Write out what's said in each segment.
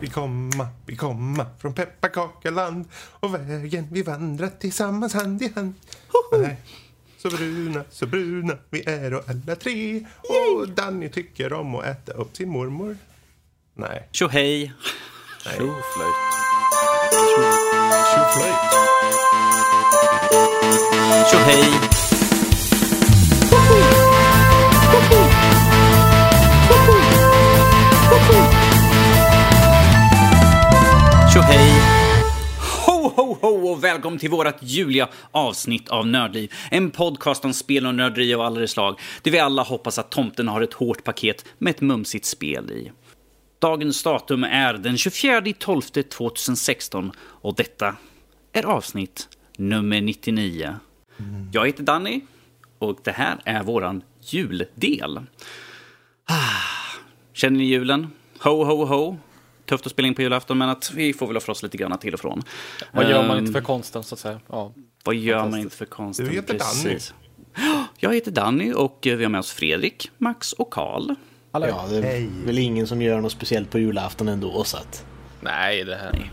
vi komma, vi komma från pepparkakeland och vägen vi vandrat tillsammans hand i hand. Nej. Så bruna, så bruna vi är och alla tre. Och Danny tycker om att äta upp sin mormor. Nej. Tjohej! Tjoflöjt. Tjoflöjt. Tjohej! Tjohej! Ho, ho, ho och välkommen till vårt juliga avsnitt av Nördliv. En podcast om spel och nörderi av alla slag. Där vi alla hoppas att tomten har ett hårt paket med ett mumsigt spel i. Dagens datum är den 24 12 2016 och detta är avsnitt nummer 99. Jag heter Danny och det här är våran juldel. Ah, Känner ni julen? Ho, ho, ho. Tufft att spela in på julafton, men att vi får väl offra oss lite grann till och från. Vad gör man Ehm, inte för konsten så att säga? Ja. Vad gör man inte för konsten? Du heter Danny. Jag heter Danny och vi har med oss Fredrik, Max och Karl. Alla Ja, det är Hej. väl ingen som gör något speciellt på julafton ändå så att... Nej, det här... Mm.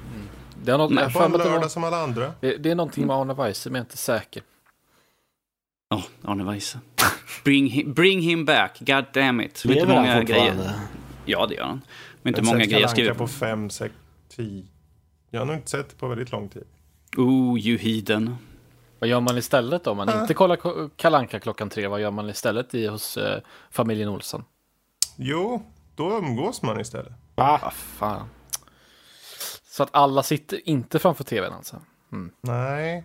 Det, är något, Nej, På en det, lördag var, som alla andra. det, det är någonting med Arne Weise, men jag är inte säker. Ja, Arne Weise. Bring, him, bring him back, god damn it. Hur han många grejer? Ja, det gör han. Men inte Jag många grejer Kalle skriver på fem, sex, tio. Jag har nog inte sett det på väldigt lång tid. Oh, you heathen. Vad gör man istället då? Om man inte kollar Ko- Kalle Anka klockan tre, vad gör man istället i hos eh, familjen Olsson? Jo, då umgås man istället. Ah, fan. Så att alla sitter inte framför tvn alltså? Nej.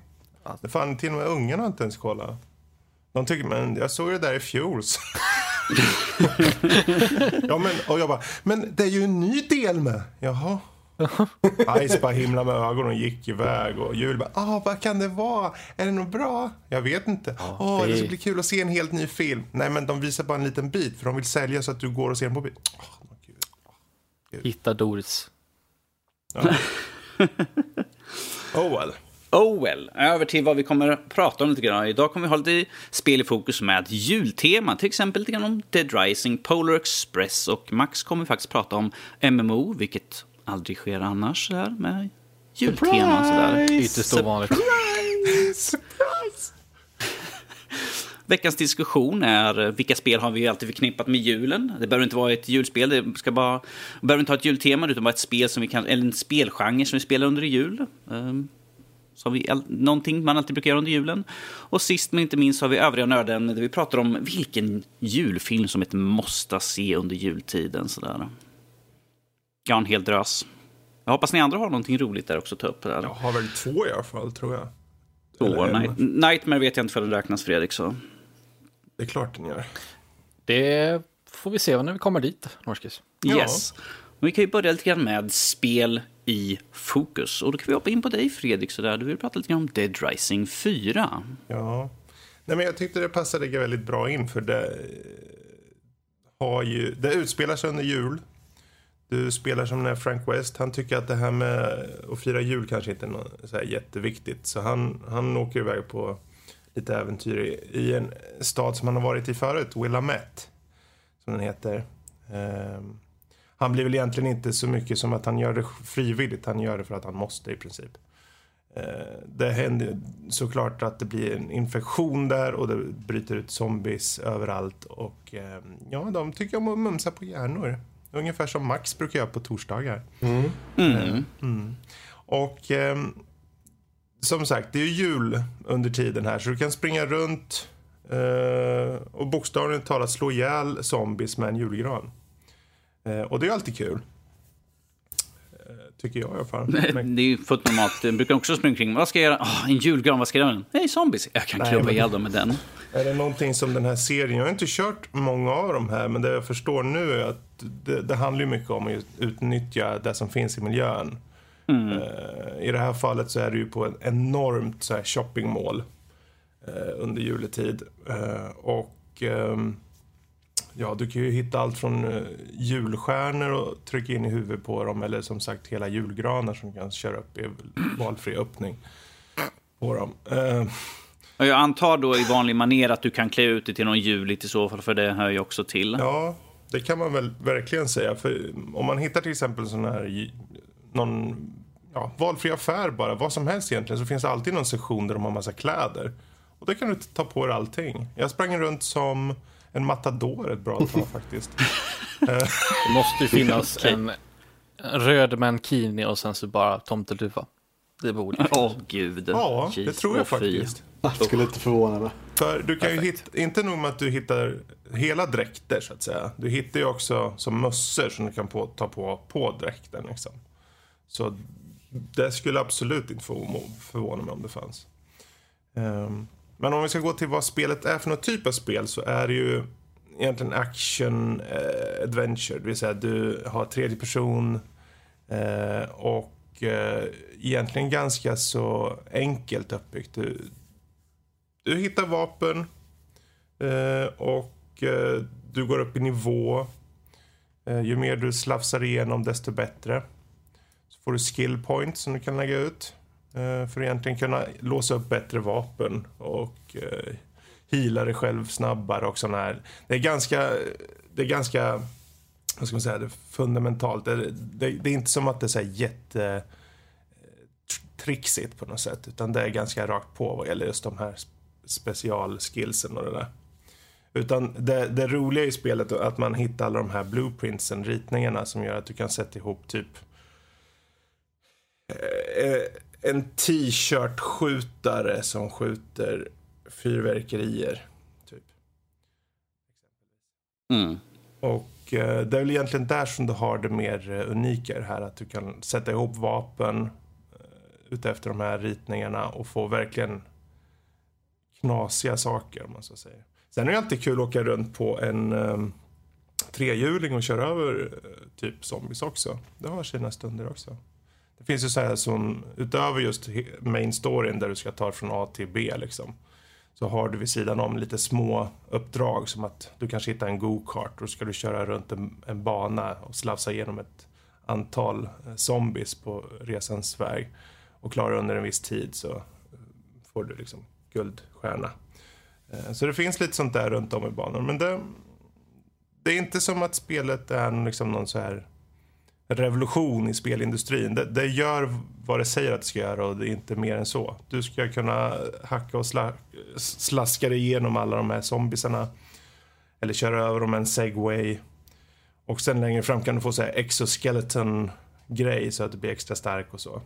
Det fan, till och med ungarna har inte ens kollat. De tycker, men jag såg det där i fjol. ja, men, och jag bara, men det är ju en ny del med. Jaha. Ice bara himla med ögonen och gick iväg. Och Jul bara, ah, vad kan det vara? Är det något bra? Jag vet inte. Åh, det... det- ska bli kul att se en helt ny film. Nej, men de visar bara en liten bit för de vill sälja så att du går och ser den på bild. Åh, gud. Hitta Doris. Oh well. Oh well, över till vad vi kommer att prata om lite grann. Idag kommer vi ha lite spel i fokus med jultema. Till exempel lite grann om Dead Rising, Polar Express och Max kommer faktiskt prata om MMO, vilket aldrig sker annars så här, med jultema. Sådär. Ytterst ovanligt. Surprise! Veckans diskussion är vilka spel har vi alltid förknippat med julen? Det behöver inte vara ett julspel, det ska bara, behöver inte ha ett jultema utan bara ett spel som vi kan, eller en spelgenre som vi spelar under jul. Um, så har vi all, någonting man alltid brukar göra under julen. Och sist men inte minst har vi övriga nörden där vi pratar om vilken julfilm som ett måste se under jultiden. Sådär. Jag har en hel drös. Jag hoppas ni andra har någonting roligt där också att ta upp. Där. Jag har väl två i alla fall, tror jag. En. Night, Nightmare vet jag inte för den räknas Fredrik. Så. Det är klart den gör. Det får vi se när vi kommer dit, Norskis. Ja. Yes. Och vi kan ju börja lite grann med spel i fokus. Och då kan vi hoppa in på dig Fredrik. Så där. Du vill prata lite grann om Dead Rising 4. Ja. Nej, men jag tyckte det passade väldigt bra in för det har ju, det utspelar sig under jul. Du spelar som den Frank West. Han tycker att det här med att fira jul kanske inte är något så här jätteviktigt. Så han, han åker iväg på lite äventyr i, i en stad som han har varit i förut, Willamette. Som den heter. Ehm, han blir väl egentligen inte så mycket som att han gör det frivilligt. Han gör det för att han måste i princip. Eh, Det händer såklart att det blir en infektion där och det bryter ut zombies överallt. Och eh, ja, de tycker om att mumsa på hjärnor. Ungefär som Max brukar göra på torsdagar. Mm. Mm. Och eh, som sagt, det är ju jul under tiden här så du kan springa runt eh, och bokstavligt talat slå ihjäl zombies med en julgran. Eh, och det är alltid kul. Eh, tycker jag i alla fall. Men- Det är ju fullt normalt. Jag brukar också springa omkring. Vad ska jag göra? Ah, en julgran, vad ska jag göra med den? Nej, zombies. Jag kan Nej, klubba men- ihjäl dem med den. Är det någonting som den här serien, jag har inte kört många av dem här, men det jag förstår nu är att det, det handlar ju mycket om att utnyttja det som finns i miljön. Eh, I det här fallet så är det ju på en enormt så här shoppingmall eh, under juletid. Och ehm, ja, du kan ju hitta allt från eh, julstjärnor och trycka in i huvudet på dem, eller som sagt hela julgranar som du kan köra upp i valfri öppning på dem. Och jag antar då i vanlig manér att du kan klä ut dig till någon juligt i så fall, för det hör ju också till. Ja, det kan man väl verkligen säga. För om man hittar till exempel sån här någon ja, valfri affär bara, vad som helst egentligen, så finns det alltid någon sektion där de har massa kläder. Och där kan du ta på dig allting. Jag sprang runt som en matador ett bra tag faktiskt. Det måste ju finnas en röd mankini och sen så bara tomteluva. Det borde ju Åh finnas. gud. Ja, det Jeez, tror jag faktiskt. Det skulle inte förvåna mig. För du kan ju hitta, inte nog med att du hittar hela dräkter så att säga. Du hittar ju också som mössor som du kan på, ta på på dräkten liksom. Så det skulle absolut inte få förvåna mig om det fanns. Ehm, men om vi ska gå till vad spelet är för något typ av spel så är det ju egentligen action eh, adventure. Det vill säga du har tredje person eh, och eh, egentligen ganska så enkelt uppbyggt. Du, du hittar vapen eh, och eh, du går upp i nivå. Eh, ju mer du slafsar igenom desto bättre. Så får du skill points som du kan lägga ut. Eh, för att egentligen kunna låsa upp bättre vapen och eh, hila dig själv snabbare och sådana här. Det är ganska, det är ganska, vad ska man säga, det är fundamentalt. Det, det, det är inte som att det är så här jätte eh, trixigt på något sätt. Utan det är ganska rakt på vad gäller just de här specialskillsen och det där. Utan det, det roliga i spelet är att man hittar alla de här blueprintsen, ritningarna som gör att du kan sätta ihop typ eh, en t-shirt-skjutare som skjuter fyrverkerier. Typ. Mm. Och eh, det är väl egentligen där som du har det mer eh, unika det här. Att du kan sätta ihop vapen eh, utefter de här ritningarna och få verkligen knasiga saker om man så säger. Sen är det alltid kul att åka runt på en um, trehjuling och köra över eh, typ zombies också. Det har sina stunder också. Det finns ju så här som utöver just main storyn där du ska ta från A till B liksom. Så har du vid sidan om lite små uppdrag som att du kanske hittar en go-kart och då ska du köra runt en, en bana och slafsa igenom ett antal eh, zombies på resans väg. Och klarar under en viss tid så eh, får du liksom guldstjärna. Eh, så det finns lite sånt där runt om i banan. Men det, det är inte som att spelet är liksom någon så här revolution i spelindustrin. Det, det gör vad det säger att det ska göra och det är inte mer än så. Du ska kunna hacka och sla, slaska dig igenom alla de här zombisarna. Eller köra över dem med en segway. Och sen längre fram kan du få så här exoskeleton-grej så att du blir extra stark och så.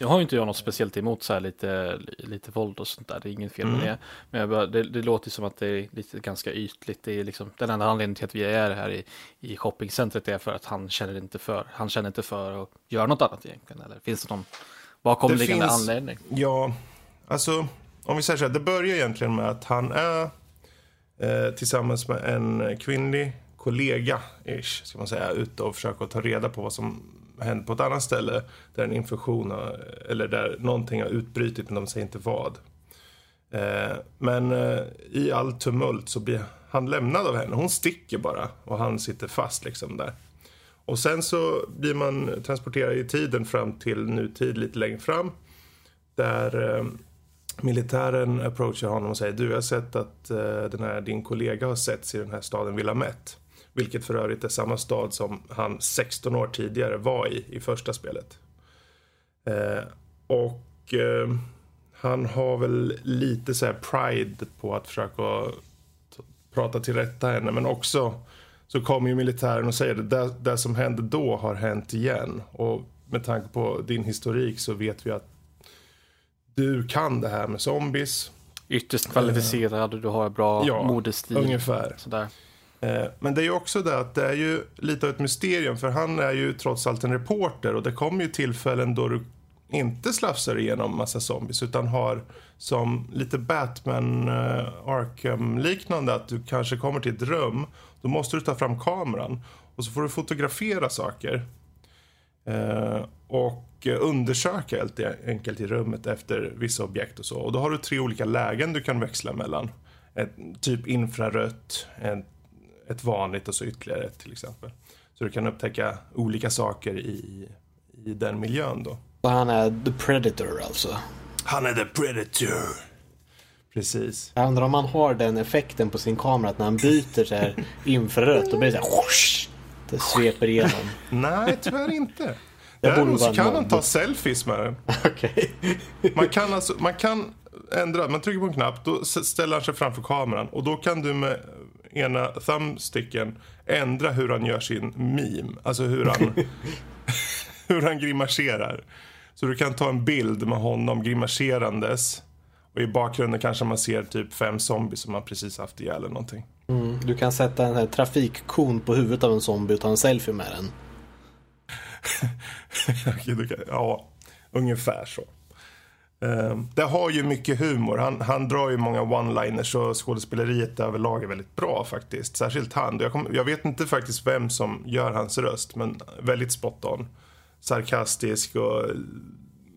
Jag har ju inte jag något speciellt emot så här lite, lite våld och sånt där. Det är inget fel med Mm. det. Men bara, det, det låter som att det är lite ganska ytligt. Det är liksom, den enda anledningen till att vi är här i, i shoppingcentret är för att han känner inte för, han känner inte för att göra något annat egentligen. Eller finns det någon bakomliggande Det finns- anledning? Ja, alltså om vi säger så här. Det börjar egentligen med att han är eh, tillsammans med en kvinnlig kollega, ish, ska man säga, ute och försöker ta reda på vad som hänt på ett annat ställe där en infektion har, eller där någonting har utbrutit men de säger inte vad. Eh, men eh, i all tumult så blir han lämnad av henne. Hon sticker bara och han sitter fast liksom där. Och sen så blir man transporterad i tiden fram till nutid lite längre fram. Där eh, militären approachar honom och säger du jag har sett att eh, den här, din kollega har setts i den här staden Villamette. Vilket för övrigt är samma stad som han 16 år tidigare var i, i första spelet. Eh, och eh, han har väl lite så här pride på att försöka prata till rätta henne. Men också så kommer ju militären och säger att det, det som hände då har hänt igen. Och med tanke på din historik så vet vi att du kan det här med zombies. Ytterst kvalificerad du har bra Ja, modestil. Ungefär. Sådär. Eh, men det är ju också det att det är ju lite av ett mysterium för han är ju trots allt en reporter och det kommer ju tillfällen då du inte slafsar igenom massa zombies utan har som lite Batman uh, Arkham-liknande att du kanske kommer till ett rum. Då måste du ta fram kameran och så får du fotografera saker. Uh, och undersöka helt e-, enkelt i rummet efter vissa objekt och så. Och då har du tre olika lägen du kan växla mellan. Ett, typ infrarött, ett, ett vanligt och så ytterligare ett till exempel. Så du kan upptäcka olika saker i, i den miljön då. Och han är the predator alltså. Han är the predator. Precis. Jag undrar om man har den effekten på sin kamera att när han byter så här infrarött då blir det så här whoosh, Det sveper igenom. Nej, tyvärr inte. Däremot så kan han ta selfies med den. Okej. Man kan, alltså, man kan ändra, man trycker på en knapp, då ställer han sig framför kameran och då kan du med ena thumbsticken ändra hur han gör sin meme. Alltså hur han, hur han grimaserar. Så du kan ta en bild med honom grimaserandes och i bakgrunden kanske man ser typ fem zombies som han precis haft ihjäl eller någonting. Mm, du kan sätta en här trafikkon på huvudet av en zombie och ta en selfie med den. Kan- ja, ungefär så. Eh, det har ju mycket humor. Han, han drar ju många one-liners och skådespeleriet överlag är väldigt bra faktiskt. Särskilt han. Jag, kom, jag vet inte faktiskt vem som gör hans röst, men väldigt spot on. Sarkastisk och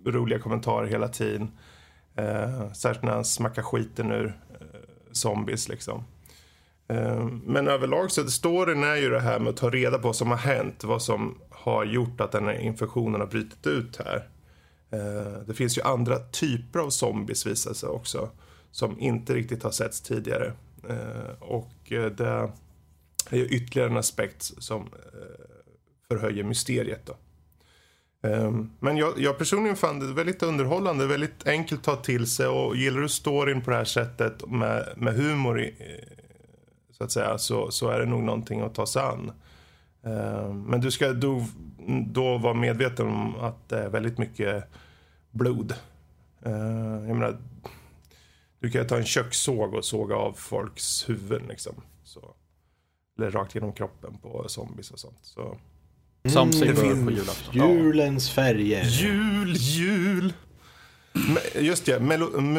roliga kommentarer hela tiden. Eh, särskilt när han smackar skiten ur eh, zombies liksom. Ehm, men överlag så storyn är ju det här med att ta reda på vad som har hänt. Vad som har gjort att den här infektionen har brutit ut här. Eh, det finns ju andra typer av zombies visar sig också. Som inte riktigt har setts tidigare. Eh, och eh, det är ju ytterligare en aspekt som förhöjer mysteriet då. Ehm, men jag, jag personligen fann det väldigt underhållande, väldigt enkelt att ta till sig och gillar du storyn på det här sättet med, med humor i, så att säga, så, så är det nog någonting att ta sig an. Ehm, men du ska då, då vara medveten om att det är väldigt mycket blod. Eh, Jag menar, du kan ju ta en kökssåg och såga av folks huvuden liksom. Så. Eller rakt genom kroppen på zombies och sånt. Så. Som sig det bör finns- på julafton. Julens färger. Jul, jul! Just det,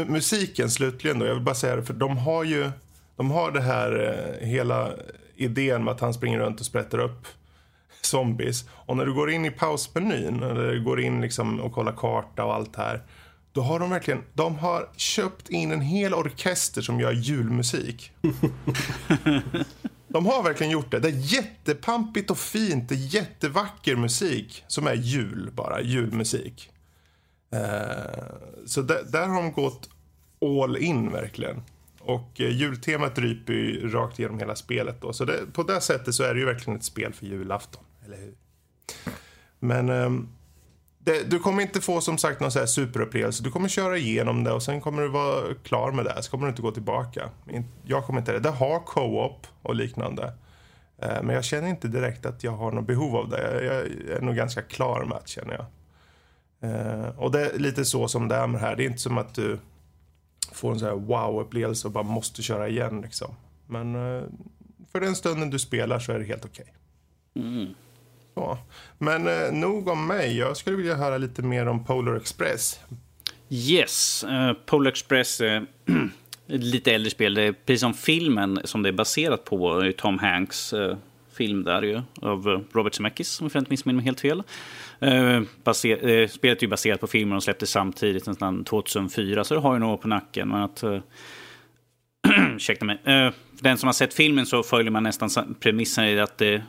musiken slutligen då. Jag vill bara säga det, för de har ju de har det här eh, hela idén med att han springer runt och sprätter upp zombies. Och när du går in i pausmenyn, eller går in liksom och kollar karta och allt här. Då har de verkligen, de har köpt in en hel orkester som gör julmusik. De har verkligen gjort det. Det är jättepampigt och fint. Det är jättevacker musik som är jul bara, julmusik. Eh, så där, där har de gått all in verkligen. Och eh, jultemat ryper ju rakt igenom hela spelet då. Så det, på det sättet så är det ju verkligen ett spel för julafton, eller hur? Men um, det, du kommer inte få som sagt någon så här superupplevelse. Du kommer köra igenom det och sen kommer du vara klar med det. Så kommer du inte gå tillbaka. Jag kommer inte det. Det har co-op och liknande. Eh, men jag känner inte direkt att jag har något behov av det. Jag, är nog ganska klar med det känner jag. Eh, och det är lite så som det är med det här. Det är inte som att du får en sån här wow-upplevelse och bara måste köra igen liksom. Men eh, för den stunden du spelar så är det helt okej. Okay. Mm. Så. Men eh, nog om mig. Jag skulle vilja höra lite mer om Polar Express. Yes, uh, Polar Express är ett lite äldre spel. Det är precis som filmen som det är baserat på. Eh, är Tom Hanks uh, film där ju, av Robert Zemeckis, om jag inte missminner mig helt fel. Uh, baser, uh, spelet är ju baserat på filmen och släpptes samtidigt, nästan 2004, så det har ju något på nacken. Men att, uh, ursäkta mig. Uh, för den som har sett filmen så följer man nästan premissen i att det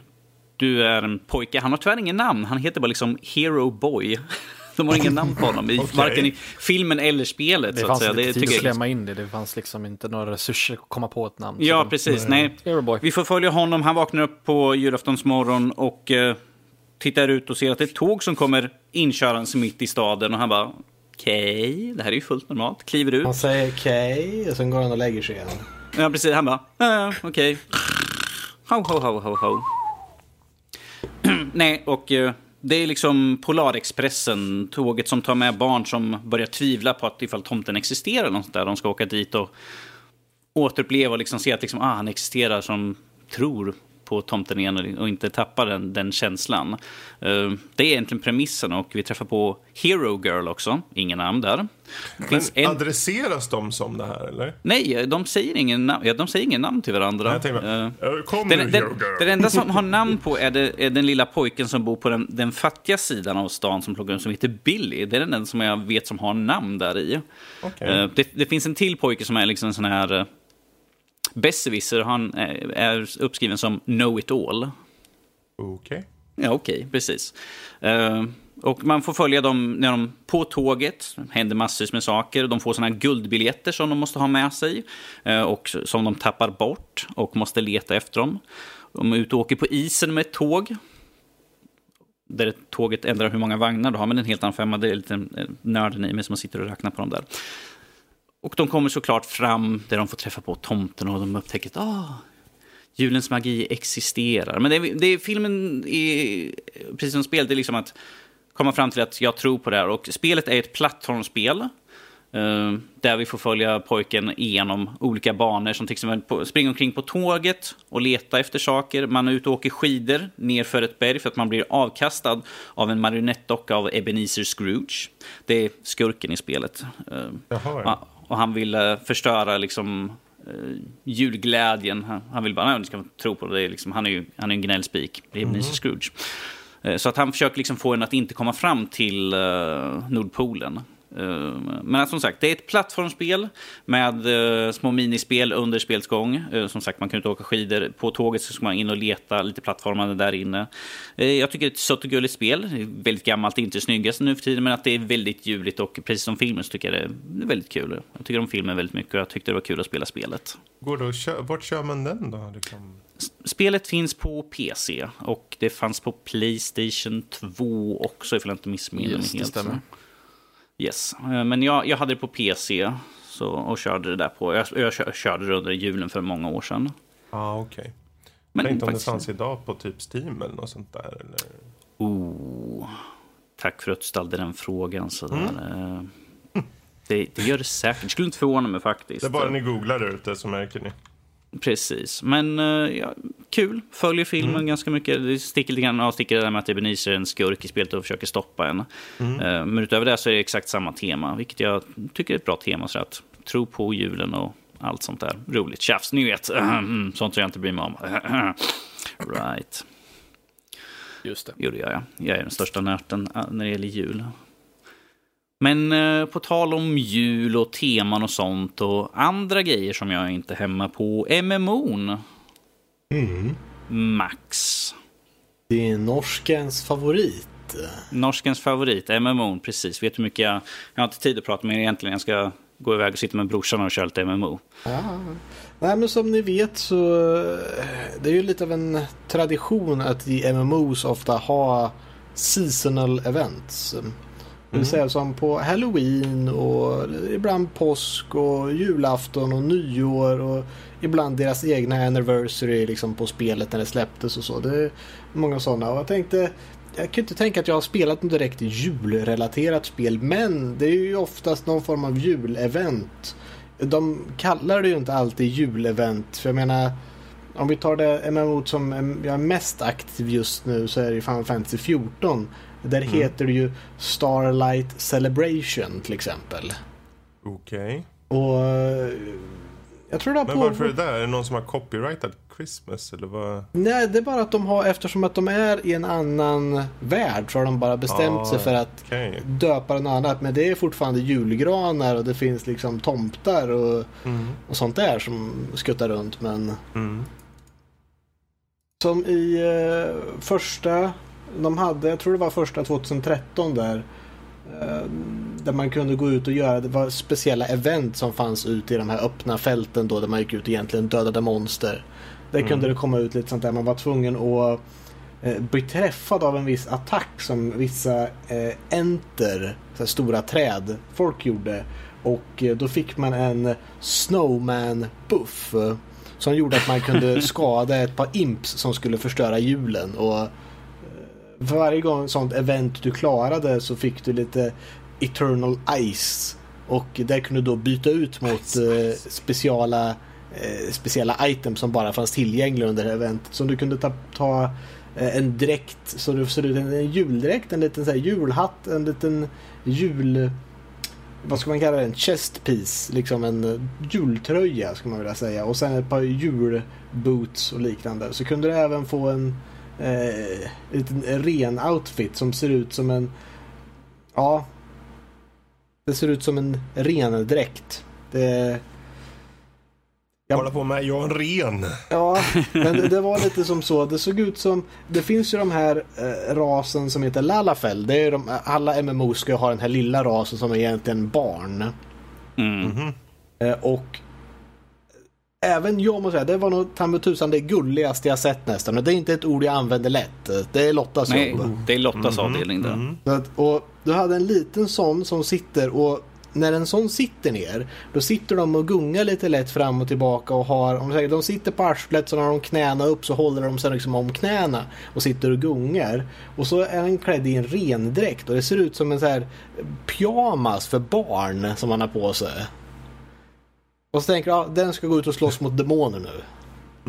du är en pojke. Han har tyvärr ingen namn, han heter bara liksom Hero Boy. De har ingen namn på honom, i, Okej. varken i filmen eller spelet. Det så att fanns säga. Det tid tycker att klämma in det. Det fanns liksom inte några resurser att komma på ett namn. Ja, de- precis. Nej. Hero-boy. Vi får följa honom. Han vaknar upp på julaftonsmorgon och eh, tittar ut och ser att det är ett tåg som kommer inkörandes mitt i staden. Och han bara, okej, det här är ju fullt normalt. Kliver ut. Han säger okej och sen går han och lägger sig igen. Ja, precis. Han bara, ja, okej. Ho, ho, ho, ho, ho. Nej, och eh, det är liksom Polarexpressen, tåget som tar med barn som börjar tvivla på att ifall tomten existerar eller något där. De ska åka dit och återuppleva och liksom se att liksom, ah, han existerar som tror på tomten igen och- inte tappar den, den känslan. Eh, det är egentligen premissen och vi träffar på Hero Girl också, ingen namn där. Det Men finns en... adresseras de som det här eller? Nej, de säger ingen namn, ja, de säger ingen namn till varandra. Eh, "Eh, kom den, nu den, Hero Girl. den enda som har namn på är, det, är den lilla pojken som bor på den, den fattiga sidan av stan som plockar som heter Billy. Det är den enda som jag vet som har namn där i. Okej. Eh, det, det finns en till pojke som är liksom en sån här uh, besserwisser. Han är, är uppskriven som Know It All. Okej. Ja, okej, precis. Eh, Och man får följa dem när de på tåget, händer massvis med saker. De får såna här guldbiljetter som de måste ha med sig eh, och som de tappar bort och måste leta efter dem. De är ute och åker på isen med ett tåg. Där tåget ändrar hur många vagnar du har, men en helt annan femma. Det är lite eh, nörden i mig som sitter och räknar på dem där. Och de kommer såklart fram där de får träffa på tomten och de upptäcker att ah, julens magi existerar. Men det är, det filmen, är, precis som spelet, det är liksom att komma fram till att jag tror på det här. Och spelet är ett plattformsspel. Uh, där vi får följa pojken genom olika banor som till exempel springa omkring på tåget och leta efter saker. Man är ute och åker skidor nerför ett berg för att man blir avkastad av en marionettdocka av Ebenezer Scrooge. Det är skurken i spelet. Uh, Jaha, och han vill uh, förstöra liksom uh, julglädjen. Han, han vill bara, nej, ni ska tro på det. det är liksom, han är ju han är en gnällspik, Ebenezer mm. Scrooge. Uh, så att han försöker liksom få en att inte komma fram till Nordpolen. Eh, men som sagt, det är ett plattformsspel med uh, små minispel under spelsgång. Uh, som sagt, man kan inte åka skidor. På tåget så ska man in och leta lite plattformande där inne. jag tycker det är ett sött och gulligt spel. Det är väldigt gammalt, inte det snyggaste nu för tiden, men att det är väldigt juligt och precis som filmen så tycker jag det är väldigt kul. Jag tycker om filmen väldigt mycket och jag tyckte det var kul att spela spelet. Går det kö- Vart kör man den då? Liksom? Spelet finns på PC och det fanns på Playstation 2 också ifall jag inte missminner mig helt. Stämmer. Yes, eh, men jag, jag hade det på PC så, och körde det där på. Jag, jag körde det under julen för många år sedan. Ja, ah, okej. Okay. Men Tänkte om det fanns idag på typ Steam eller något sånt där. Eller? Oh, tack för att du ställde den frågan. Sådär. Mm. Det, det, gör det säkert. Det skulle inte förvåna mig faktiskt. Det är bara ni googlar där ute så märker ni. Precis, men uh, ja, kul. Följer filmen mm. ganska mycket. Det sticker lite grann avstickare där med att Ebenezer är en skurk i spelet och försöker stoppa en. Mm. Uh, men utöver det så är det exakt samma tema, vilket jag tycker är ett bra tema. Så att tro på julen och allt sånt där. Roligt tjafs, ni vet. Mm, sånt som jag inte bryr mig om. right. Just det. Gjorde jag, ja. Jag är den största nörten äh, när det gäller jul. Men eh, på tal om jul och teman och sånt och andra grejer som jag inte är hemma på. MMO'n. Mm. Max. Det är norskens favorit. Norskens favorit, MMO'n, precis. Vet du hur mycket jag... Jag har inte tid att prata med er egentligen. Jag ska gå iväg och sitta med brorsan och köra lite MMO. Ja. Nej men som ni vet så det är ju lite av en tradition att i MMOs ofta ha seasonal events. Det vill säga som på Halloween och ibland påsk och julafton och nyår och ibland deras egna anniversary liksom på spelet när det släpptes och så. Det är många sådana och jag tänkte jag kan inte tänka att jag har spelat något direkt julrelaterat spel men det är ju oftast någon form av julevent. De kallar det ju inte alltid julevent för jag menar om vi tar det MMO som jag är mest aktiv just nu så är det Final Fantasy 14. Där mm. heter det ju Starlight Celebration till exempel. Okej. Okay. Och jag tror det har Men på... varför är det där? Är det någon som har copyrightat Christmas eller vad? Nej, det är bara att de har, eftersom att de är i en annan värld så har de bara bestämt ah, sig för att okay. döpa den annat. Men det är fortfarande julgranar och det finns liksom tomtar och, mm. och sånt där som skuttar runt. Men mm. som i eh, första de hade, jag tror det var första 2013 där. Eh, där man kunde gå ut och göra, det var speciella event som fanns ute i de här öppna fälten då där man gick ut och egentligen dödade monster. Där mm. kunde det komma ut lite sånt där, man var tvungen att eh, bli träffad av en viss attack som vissa eh, enter, så stora träd, folk gjorde. Och då fick man en snowman buff. Som gjorde att man kunde skada ett par imps som skulle förstöra hjulen. Och för varje gång sånt event du klarade så fick du lite Eternal Ice. Och där kunde du då byta ut mot eh, speciala, eh, speciella items som bara fanns tillgängliga under eventet. Så du kunde ta, ta eh, en dräkt, så det ser ut en, en juldräkt, en liten så här, julhatt, en liten jul... Vad ska man kalla det? En chest piece, liksom en uh, jultröja skulle man vilja säga. Och sen ett par julboots och liknande. Så kunde du även få en eh, liten ren outfit som ser ut som en... Ja. Det ser ut som en ren dräkt. Det, Jag... Hålla på med, jag är en ren. Ja, men det, det, var lite som så. Det såg ut som, det finns ju de här eh, rasen som heter Lalafell. Det är de, alla MMO ska ha den här lilla rasen som är egentligen barn. Mm. Mm eh, och Även jag måste säga, det var nog ta tusan det gulligaste jag sett nästan. Och det är inte ett ord jag använder lätt. Det är Lottas Nej, jobb. det är Lottas mm, avdelning det. Mm. och du hade en liten sån som sitter och när en sån sitter ner, då sitter de och gungar lite lätt fram och tillbaka och har, om säger, de sitter på arslet så när de knäna upp så håller de sig liksom om knäna och sitter och gungar. Och så är den klädd i en rendräkt och det ser ut som en så här pyjamas för barn som han har på sig. Och så tänker jag, ja, den ska gå ut och slåss mot demoner nu.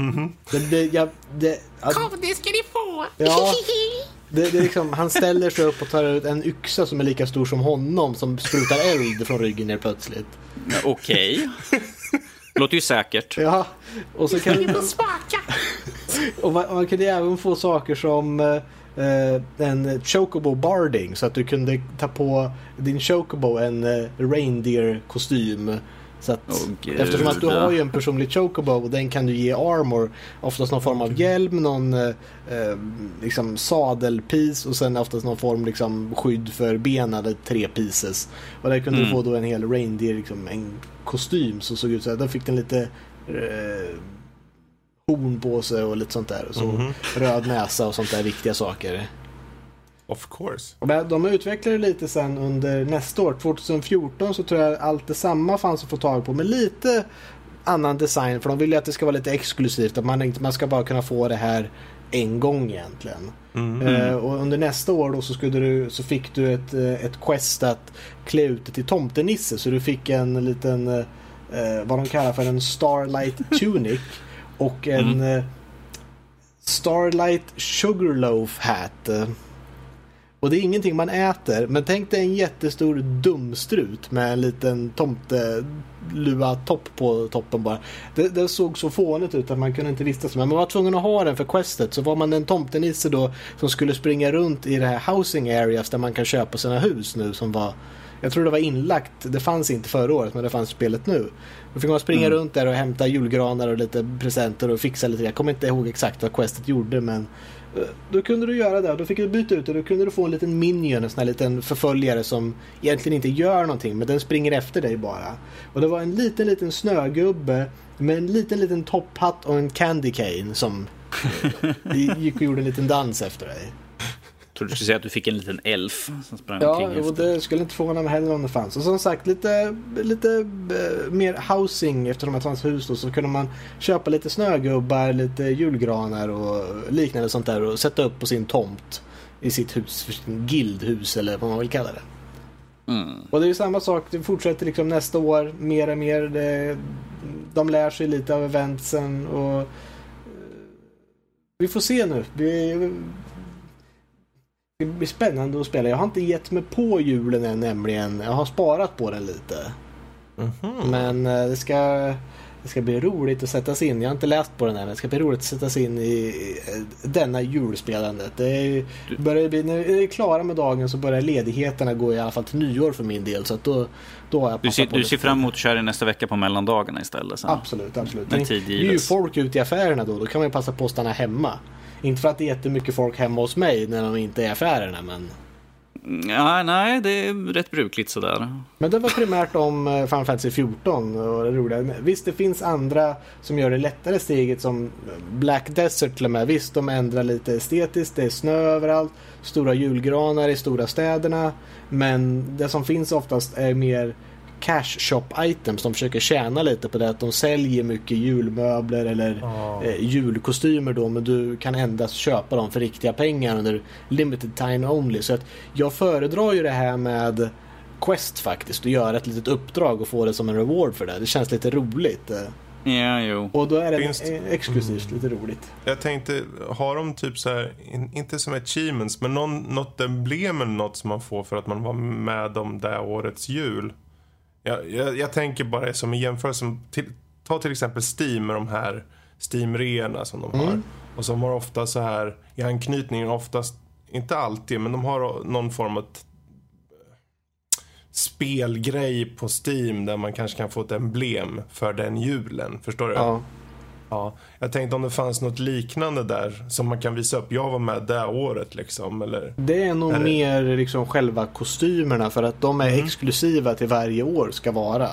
Mm -hmm. det, det, jag, det, Kom, det ska ni få! Ja, det, det liksom, han ställer sig upp och tar ut en yxa som är lika stor som honom som sprutar eld från ryggen ner plötsligt. Okej. Okay. Låter ju säkert. Ja, och så kan... Smaka! och man, man kunde även få saker som eh, en chocobo barding så att du kunde ta på din chocobo en eh, reindeer-kostym så att, oh, eftersom att du har ju en personlig chocobo och den kan du ge armor. Oftast någon form av hjälm, någon eh, eh liksom sadelpiece och sen oftast någon form liksom skydd för benen, tre pieces. Och där kunde mm. du få då en hel reindeer, liksom en kostym som såg ut så här. Då fick den lite eh, horn på sig och lite sånt där. Och så mm. Röd näsa och sånt där viktiga saker. Of course. De utvecklade lite sen under nästa år. 2014 så tror jag allt detsamma fanns att få tag på med lite annan design. För de vill ju att det ska vara lite exklusivt. Att man, man ska bara kunna få det här en gång egentligen. Mm. Uh, och under nästa år då så, skulle du, så fick du ett, eh, ett quest att klä ut dig till tomtenisse. Så du fick en liten, uh, vad de kallar för en Starlight Tunic. och en mm. Starlight Sugarloaf Hat. Och det är ingenting man äter. Men tänk dig en jättestor dumstrut med en liten tomtelua topp på toppen bara. Det, det, såg så fånigt ut att man kunde inte vistas med. Man var tvungen att ha den för questet. Så var man en tomtenisse då som skulle springa runt i det här housing areas där man kan köpa sina hus nu som var jag tror det var inlagt, det fanns inte förra året men det fanns spelet nu. Då fick man springa mm. runt där och hämta julgranar och lite presenter och fixa lite. Jag kommer inte ihåg exakt vad questet gjorde men då kunde du göra det. Då fick du byta ut det. Då kunde du få en liten minion, en sån här liten förföljare som egentligen inte gör någonting men den springer efter dig bara. Och det var en liten, liten snögubbe med en liten, liten topphatt och en candy cane som gick och gjorde en liten dans efter dig trodde du skulle säga att du fick en liten elf som sprang ja, omkring Ja, och det skulle inte förvåna mig heller om det fanns. Och som sagt, lite, lite uh, mer housing eftersom det fanns hus då, så kunde man köpa lite snögubbar, lite julgranar och liknande sånt där och sätta upp på sin tomt i sitt hus, för sin guildhus eller vad man vill kalla det. Mm. Och det är ju samma sak, det fortsätter liksom nästa år mer och mer. Det, de lär sig lite av eventsen och eh, vi får se nu. Vi, det blir spännande att spela. Jag har inte gett mig på julen än nämligen. Jag har sparat på den lite. Mm -hmm. Men eh, det ska, det ska bli roligt att sätta sig in. Jag har inte läst på den än. Men det ska bli roligt att sätta sig in i denna julspelandet. Det är, börjar bli, när vi är klara med dagen så börjar ledigheterna gå i alla fall till nyår för min del. Så då, då har jag du ser, du ser fram emot att köra nästa vecka på mellandagarna istället? Sen. Absolut, absolut. Det är ju folk ute i affärerna då. Då kan man ju passa på att stanna hemma. Inte för att det är jättemycket folk hemma hos mig när de inte är i affärerna, men... Ja, nej, det är rätt brukligt sådär. Men det var primärt om eh, Final Fantasy 14 och det roliga. Visst, det finns andra som gör det lättare steget som Black Desert till och med. Visst, de ändrar lite estetiskt, det är snö överallt, stora julgranar i stora städerna. Men det som finns oftast är mer cash shop items. De försöker tjäna lite på det att de säljer mycket julmöbler eller oh. eh, julkostymer då men du kan endast köpa dem för riktiga pengar under limited time only. Så att jag föredrar ju det här med Quest faktiskt och göra ett litet uppdrag och få det som en reward för det. Det känns lite roligt. Ja, jo. Och då är det Finns... exklusivt mm. lite roligt. Jag tänkte, har de typ så här, inte som achievements, men någon, något emblem eller något som man får för att man var med om det årets jul? Jag, jag, jag tänker bara som i jämförelse, till, ta till exempel Steam med de här Steam-reorna som de mm. har. Och som har ofta så här, i anknytningen oftast, inte alltid, men de har någon form av spelgrej på Steam där man kanske kan få ett emblem för den julen. Förstår du? Ja. Ja, jag tänkte om det fanns något liknande där som man kan visa upp. Jag var med det året liksom. Eller? Det är nog är det... mer liksom själva kostymerna för att de är mm. exklusiva till varje år ska vara.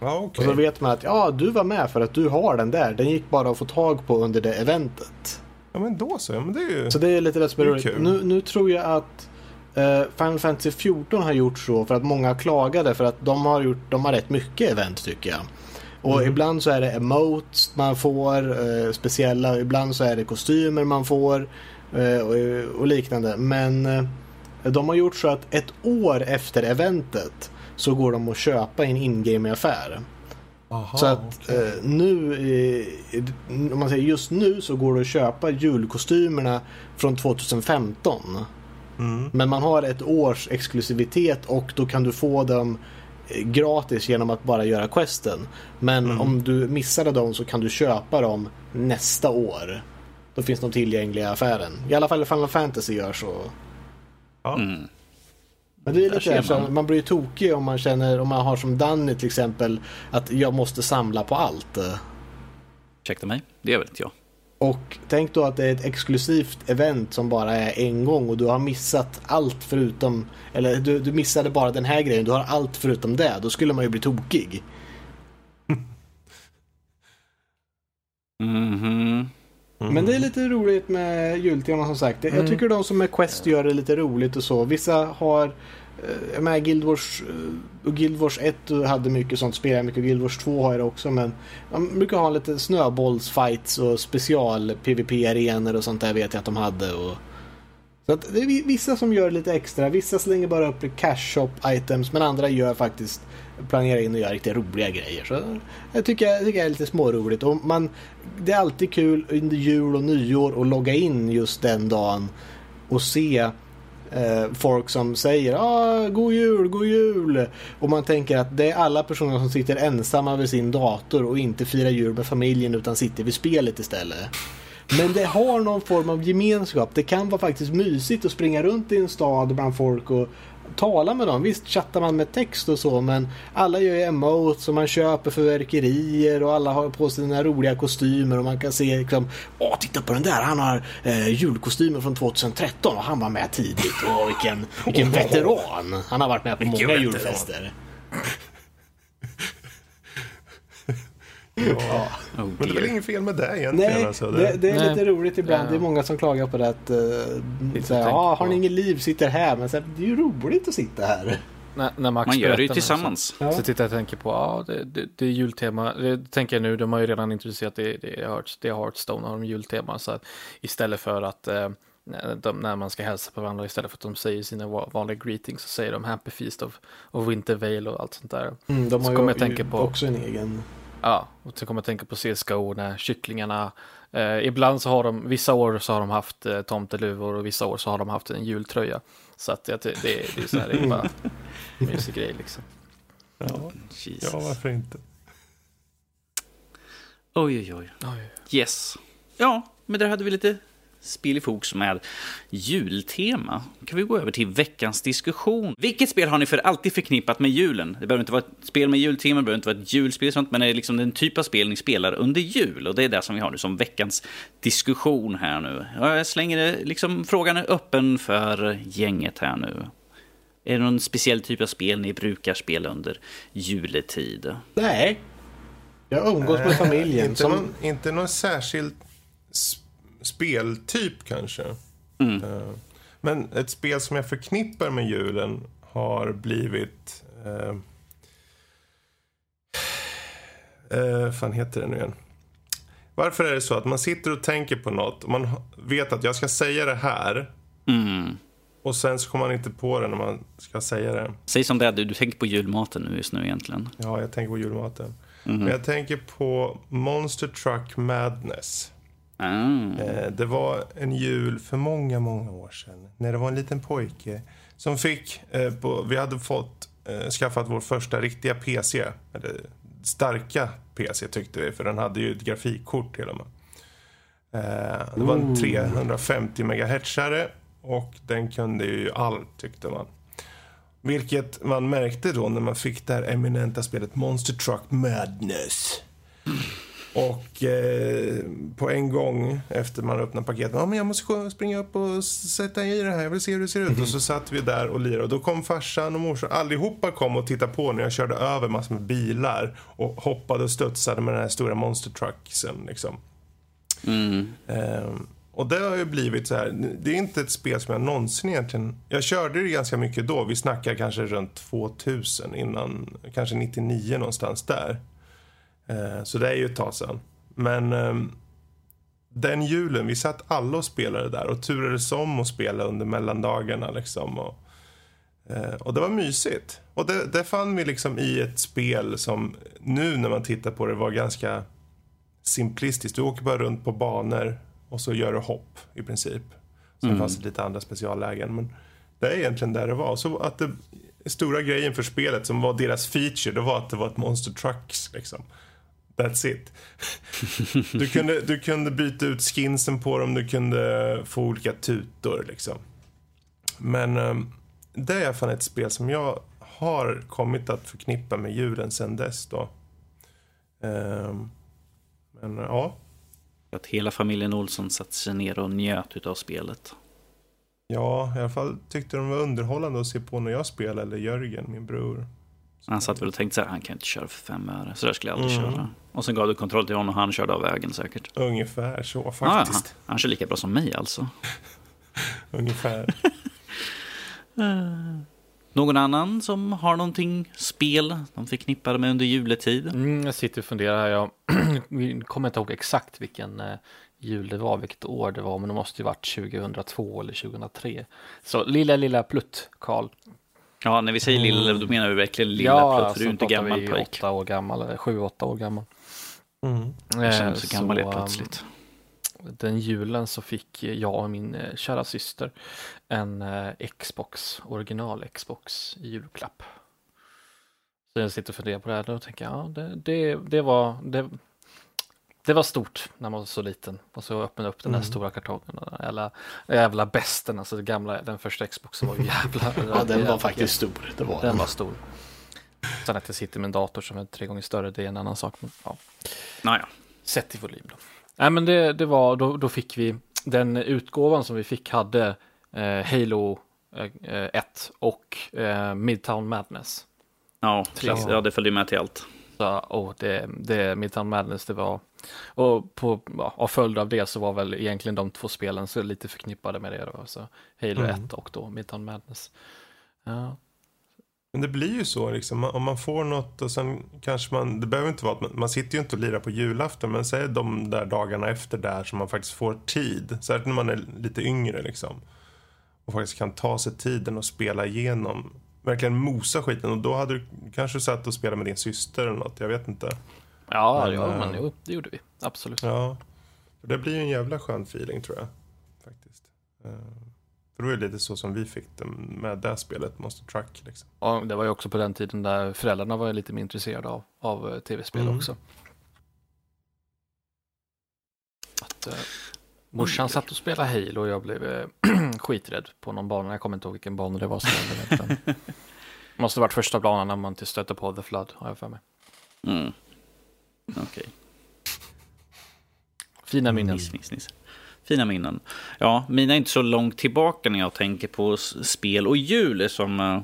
Ja, okay. Och så vet man att ja, du var med för att du har den där. Den gick bara att få tag på under det eventet. Ja men då så. Ja, men det är ju... Så det är lite rätt som är roligt. Nu, nu tror jag att uh, Final Fantasy 14 har gjort så för att många klagade för att de har gjort de har rätt mycket event tycker jag. Och mm. ibland så är det emotes man får, uh, speciella, ibland så är det kostymer man får uh, och, och, liknande. Men de har gjort så att ett år efter eventet så går de att köpa i en in-game-affär. Så att okay. eh, nu, eh, om man säger just nu så går det att köpa julkostymerna från 2015. Mm. Men man har ett års exklusivitet och då kan du få dem eh, gratis genom att bara göra questen. Men mm. om du missade dem så kan du köpa dem nästa år. Då finns de tillgängliga i affären. I alla fall Final Fantasy gör så. Ja. Mm. Men det är lite så, man. man blir ju tokig om man känner, om man har som Danny till exempel, att jag måste samla på allt. Ursäkta mig, det är väl inte jag. Och tänk då att det är ett exklusivt event som bara är en gång och du har missat allt förutom, eller du, du missade bara den här grejen, du har allt förutom det. Då skulle man ju bli tokig. Mhm. Mm men det är lite roligt med jultema som sagt. Jag mm. tycker de som är Quest gör det lite roligt och så. Vissa har Eh, jag menar Guild Wars eh, och Guild Wars 1 hade mycket sånt spel, mycket Guild Wars 2 har jag det också men man brukar ha lite snöbollsfights och special PVP-arenor och sånt där vet jag att de hade. Och... Så att det är vissa som gör lite extra, vissa slänger bara upp cash shop items men andra gör faktiskt Planerar in och gör riktigt roliga grejer. Så jag tycker, jag tycker det är lite småroligt. Och man, det är alltid kul under jul och nyår att logga in just den dagen och se Eh, folk som säger ah, God jul, god jul. Och man tänker att det är alla personer som sitter ensamma vid sin dator och inte firar jul med familjen utan sitter vid spelet istället. Men det har någon form av gemenskap. Det kan vara faktiskt mysigt att springa runt i en stad bland folk och tala med dem. Visst chattar man med text och så men alla gör ju emotes och man köper förverkerier och alla har på sig sina roliga kostymer och man kan se liksom Åh titta på den där han har eh, julkostymen från 2013 och han var med tidigt. Åh vilken, vilken veteran. Han har varit med på många julfester. Ja. Oh, men det är väl inget fel med det egentligen? Nej, alltså, det... Det, det är Nej. lite roligt ibland. Ja. Det är många som klagar på det. Att, uh, såhär, ah, har ni inget liv, sitter här. Men såhär, det är ju roligt att sitta här. När, när Max Man gör det ju tillsammans. Så, ja. så tittar jag och tänker på, ja det, det, det är jultema. Det tänker jag nu, de har ju redan introducerat det, det är, Hearts, det är Hearthstone har de jultema. Så att istället för att eh, de, när man ska hälsa på varandra istället för att de säger sina vanliga greetings så säger de Happy Feast of, of Winter Veil och allt sånt där. Mm, de har så ju, jag tänka på, också en egen Ja, och så kommer jag tänka på CSGO när kycklingarna eh, ibland så har de, vissa år så har de haft eh, tomteluvor och vissa år så har de haft en jultröja. Så att det, det, det är så här, det är bara en mysig grej liksom. Ja, ja, varför inte? Oj, oj, oj. oj. Yes. Ja, men där hade vi lite spel i fokus med jultema. kan vi gå över till veckans diskussion. Vilket spel har ni för alltid förknippat med julen? Det behöver inte vara ett spel med jultema, det behöver inte vara ett julspel sånt, men det är liksom den typ av spel ni spelar under jul. Och det är det som vi har nu som veckans diskussion här nu. Jag slänger liksom frågan är öppen för gänget här nu. Är det någon speciell typ av spel ni brukar spela under juletid? Nej. Jag umgås med familjen. Inte, som... någon, inte någon särskild speltyp kanske. Mm. Uh, men ett spel som jag förknippar med julen har blivit... Uh, uh, fan heter det nu igen? Varför är det så att man sitter och tänker på något och man vet att jag ska säga det här. Mm. Och sen så kommer man inte på det när man ska säga det. Säg som det är, du, du tänker på julmaten nu just nu egentligen. Ja, jag tänker på julmaten. Mm. Men jag tänker på Monster Truck Madness. Mm. Det var en jul för många, många år sedan. När det var en liten pojke som fick... Eh, på, vi hade fått eh, skaffat vår första riktiga PC. Eller starka PC tyckte vi, för den hade ju ett grafikkort till och med. Det var en 350 MHz och den kunde ju allt tyckte man. Vilket man märkte då när man fick det här eminenta spelet Monster Truck Madness. Och eh, på en gång efter man öppnat paketet, ja men jag måste springa upp och sätta i det här, jag vill se hur det ser ut. Mm. Och så satt vi där och lirade och då kom farsan och morsan, allihopa kom och tittade på när jag körde över massor med bilar och hoppade och studsade med den här stora monster trucksen liksom. Mm. Eh, och det har ju blivit så här, det är inte ett spel som jag någonsin egentligen, jag körde det ganska mycket då, vi snackar kanske runt 2000 innan, kanske 99 någonstans där. Eh, så det är ju ett tag sedan. Men ehm, den julen, vi satt alla och spelade där och turades om att spela under mellandagarna liksom. Och, eh, och det var mysigt. Och det, det fann vi liksom i ett spel som nu när man tittar på det var ganska simplistiskt. Du åker bara runt på banor och så gör du hopp i princip. Sen mm. fanns det lite andra speciallägen. Men det är egentligen där det var. Så att det stora grejen för spelet som var deras feature, det var att det var ett Monster Trucks liksom. That's it. Du kunde, du kunde byta ut skinsen på dem, du kunde få olika tutor liksom. Men um, det är i alla fall ett spel som jag har kommit att förknippa med julen sen dess då. Um, men ja. Att hela familjen Olsson satte sig ner och njöt av spelet. Ja, i alla fall tyckte de var underhållande att se på när jag spelade, eller Jörgen, min bror. Han satt väl och tänkte så här, han kan inte köra för fem öre, så där skulle jag aldrig mm. köra. Och sen gav du kontroll till honom och han körde av vägen säkert. Ungefär så faktiskt. Ah, han, han kör lika bra som mig alltså. Ungefär. Någon annan som har någonting spel de förknippade med under juletid? Mm, jag sitter och funderar här. Jag kommer inte ihåg exakt vilken eh, jul det var, vilket år det var, men det måste ju varit 2002 eller 2003. Så lilla, lilla Plutt, Karl, Ja, när vi säger lilla, mm. då menar vi verkligen lilla ja, plöt, för du är inte gammal pojk. åtta år gammal, eller sju, åtta år gammal. Mm. Jag känner så gammal så, plötsligt. Den julen så fick jag och min eh, kära syster en eh, Xbox, original Xbox i julklapp. Så jag sitter och funderar på det här och tänker, ja det, det, det var, det, det var stort när man var så liten och så öppnade upp den där mm. stora kartongen. Jävla, jävla besten, alltså det gamla, den första Xboxen var ju jävla. ja, den var faktiskt stor. Det var den. var stor. Sen att jag sitter med en dator som är tre gånger större, det är en annan sak. Men, ja. Naja. Sett i volym då. Nej, men det, det var, då, då fick vi, den utgåvan som vi fick hade eh, Halo eh, 1 och eh, Midtown Madness. Ja, ja, det följde med till allt. Så, oh, det, det, Midtown Madness, det var och på, ja, av följd av det så var väl egentligen de två spelen så lite förknippade med det då. Så Halo mm. 1 och då Midtown Madness. Ja. Men det blir ju så liksom, om man får något och sen kanske man, det behöver inte vara att man, man sitter ju inte och lirar på julafton, men säg de där dagarna efter där som man faktiskt får tid, särskilt när man är lite yngre liksom. Och faktiskt kan ta sig tiden och spela igenom, verkligen mosa skiten och då hade du kanske satt och spelat med din syster eller något, jag vet inte. Ja, men, ja, men jo, det gjorde vi. Absolut. Ja. Det blir ju en jävla skön feeling tror jag. Faktiskt. Eh, för då är det lite så som vi fick det med det spelet, Monster Truck. Liksom. Ja, det var ju också på den tiden där föräldrarna var lite mer intresserade av, av eh, tv-spel mm. också. Att, eh, morsan satt och spelade Halo och jag blev eh, skiträdd på någon bana. Jag kommer inte ihåg vilken bana det var. Så det måste varit första banan när man stötte på The Flood, har jag för mig. Mm. Okej. Okay. Fina minnen. Niss, niss, niss. Fina minnen. Ja, mina är inte så långt tillbaka när jag tänker på spel och jul. Som, uh,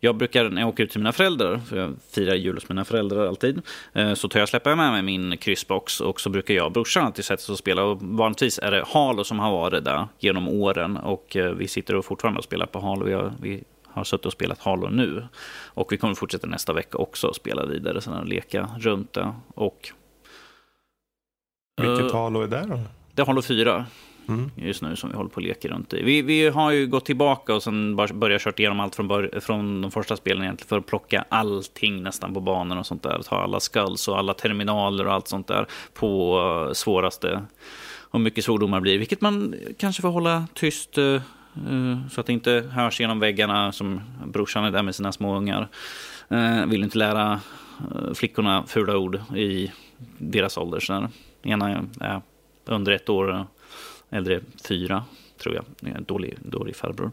jag brukar, när jag åker ut till mina föräldrar, för jag firar jul hos mina föräldrar alltid, uh, så tar jag släpper med mig min kryssbox och så brukar jag och brorsan alltid sätta sig och spela. Och vanligtvis är det Halo som har varit där genom åren och uh, vi sitter och fortfarande och spelar på Halo. Vi har, vi har suttit och spelat Halo nu. Och vi kommer fortsätta nästa vecka också och spela vidare och leka runt det. Och, Vilket uh, Halo är det då? Det är Halo 4. Mm. Just nu som vi håller på och leker runt i. Vi, vi har ju gått tillbaka och sen börjat kört igenom allt från, bör, från de första spelen egentligen för att plocka allting nästan på banan och sånt där. Ta alla skulls och alla terminaler och allt sånt där på uh, svåraste. Och mycket svordomar blir, vilket man kanske får hålla tyst uh, Eh, så att det inte hörs genom väggarna som brorsan är där med sina små ungar. Eh, vill inte lära eh, flickorna fula ord i deras ålder. Så ena är under ett år, äldre fyra. tror jag. dålig, dålig farbror.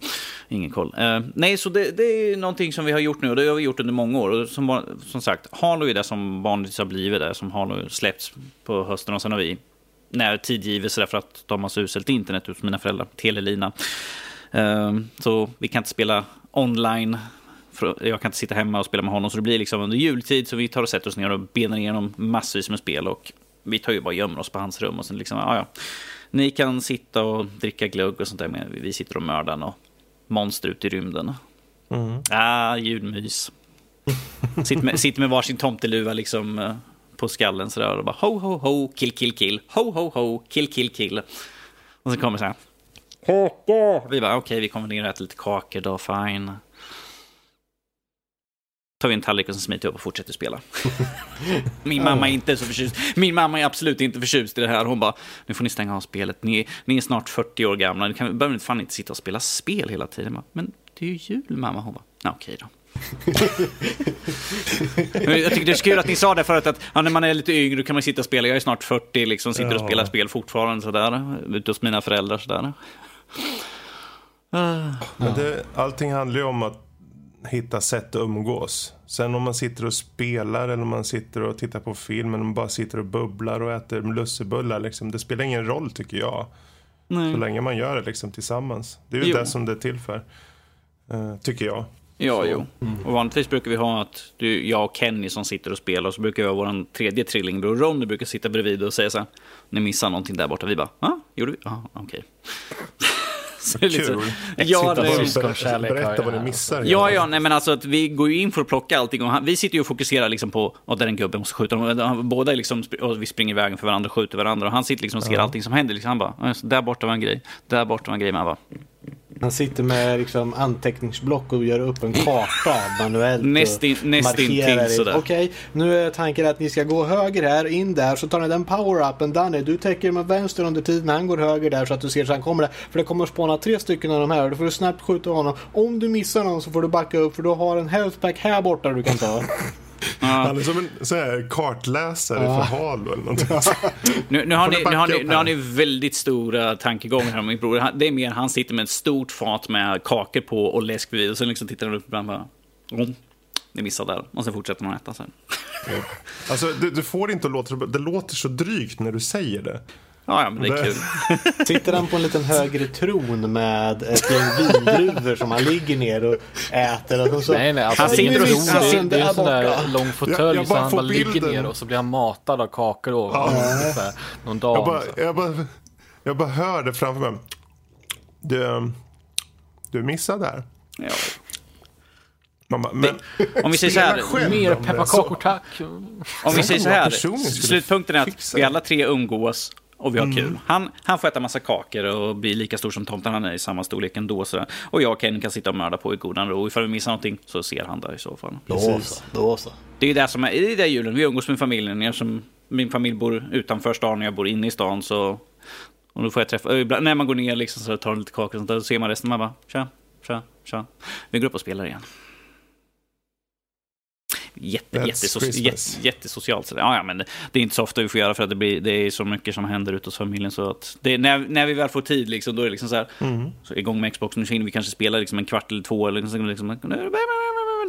Ingen koll. Eh, nej, så det, det, är någonting som vi har gjort nu och det har vi gjort under många år. Och som, som sagt, Halo är det som vanligtvis har blivit det, som Halo släppts på hösten och sen har vi när tid så för att de har så uselt internet hos mina föräldrar, telelina. Eh, så vi kan inte spela online jag kan inte sitta hemma och spela med honom, så det blir liksom under jultid så vi tar och sätter oss ner och benar igenom massvis med spel och vi tar ju bara och gömmer oss på hans rum och sen liksom, ja, ja. Ni kan sitta och dricka glögg och sånt där, men vi sitter och mördar och monster ut i rymden. Mm. Ah, julmys. sitter, med, sitter med varsin tomteluva liksom eh, på skallen sådär och bara ho, ho, ho, kill, kill, kill, ho, ho, ho, kill, kill, kill. Och så kommer så här. Kakor! Vi bara okej, okay, vi kommer ner och äter lite kakor då, fine tar vi en tallrik och så smiter vi upp och fortsätter spela. Min mamma är inte så förtjust. Min mamma är absolut inte förtjust i det här. Hon bara, nu får ni stänga av spelet. Ni, ni är snart 40 år gamla. Ni kan, behöver fan inte sitta och spela spel hela tiden. Bara, Men det är ju jul mamma. Hon bara, okej då. jag tycker det är kul att ni sa det förut att ja, när man är lite yngre kan man sitta och spela. Jag är snart 40, liksom sitter och spelar spel fortfarande sådär. Ute hos mina föräldrar sådär. Men det, allting handlar ju om att hitta sätt att umgås. Sen om man sitter och spelar eller om man sitter och tittar på film eller om man bara sitter och bubblar och äter lussebullar. Liksom, det spelar ingen roll tycker jag. Nej. Så länge man gör det liksom, tillsammans. Det är ju det som det är till för. Uh, tycker jag. Ja, så. jo. Mm. Och vanligtvis brukar vi ha att du, jag och Kenny som sitter och spelar och så brukar vi ha vår tredje trillingbror Ronny brukar sitta bredvid och säga så här. Ni missar någonting där borta. Vi bara, ja, gjorde vi? Ja, okej. Okay. Kul. Ja, berätta vad du missar. Ja, ja, nej men alltså att vi går ju in för att plocka allting och han, vi sitter ju och fokuserar liksom på, att där en gubbe måste skjuta dem. Båda är liksom, och vi springer i vägen för varandra och skjuter varandra och han sitter liksom och ser ja. allting som händer. Liksom, han bara, där borta var en grej, där borta var en grej. Man bara, han sitter med liksom anteckningsblock och gör upp en karta manuellt. Nästin, nästintill sådär. Okej, okay, nu är tanken att ni ska gå höger här, in där, så tar ni den power-upen. Danny, du täcker med vänster under tiden han går höger där så att du ser så han kommer där. För det kommer att spåna tre stycken av de här och då får du snabbt skjuta honom. Om du missar någon så får du backa upp för du har en health pack här borta du kan ta. Han är som en så här, kartläsare ja. för Halo eller någonting. nu, nu, har ni, nu, har ni, nu har ni väldigt stora tankegångar här min bror. Det är mer han sitter med ett stort fat med kakor på och läsk vid. Och sen liksom tittar han upp ibland bara... Oh, ni missade där. Och sen fortsätter man äta sen. Ja. Alltså, du, du, får inte att låta... Det låter så drygt när du säger det. Ja, ja, men det är kul. Sitter han på en liten högre tron med ett gäng vindruvor som han ligger ner och äter? Och så, nej, nej, alltså, han sitter och han, Det är en sån där lång fåtölj så han bara bilden. ligger ner och så blir han matad av kakor och ja. ungefär, någon dag. Jag bara, jag, bara, jag bara hör det framför mig. Du, du missade där. Ja. Mamma, men, om vi säger så här. Mer pepparkakor tack. Om vi säger så här. Slutpunkten är att vi alla tre umgås och vi har mm. kul. Han, han får äta massa kakor och bli lika stor som tomten. Han är i samma storlek ändå. Så. Och jag och Ken kan sitta och mörda på i godan ro. Ifall vi missar någonting så ser han det i så fall. Då så. Då så. Det är ju det som är, det är det julen. Vi umgås med familjen. Eftersom min familj bor utanför stan och jag bor inne i stan så... Och då får jag träffa... Ibland, när man går ner liksom så tar lite kakor och sånt där. Så ser man resten. Man bara tja, tja, tja. Vi går upp och spelar igen jätte, jätteso jätte, jättesocialt. Ja, ja, men det är inte så ofta vi får göra för att det, blir, det är så mycket som händer ute hos familjen. Så att det, när, när vi väl får tid, liksom, då är det liksom så här, mm. så igång med Xbox, nu hinner vi kanske spela liksom en kvart eller två. Eller liksom, liksom,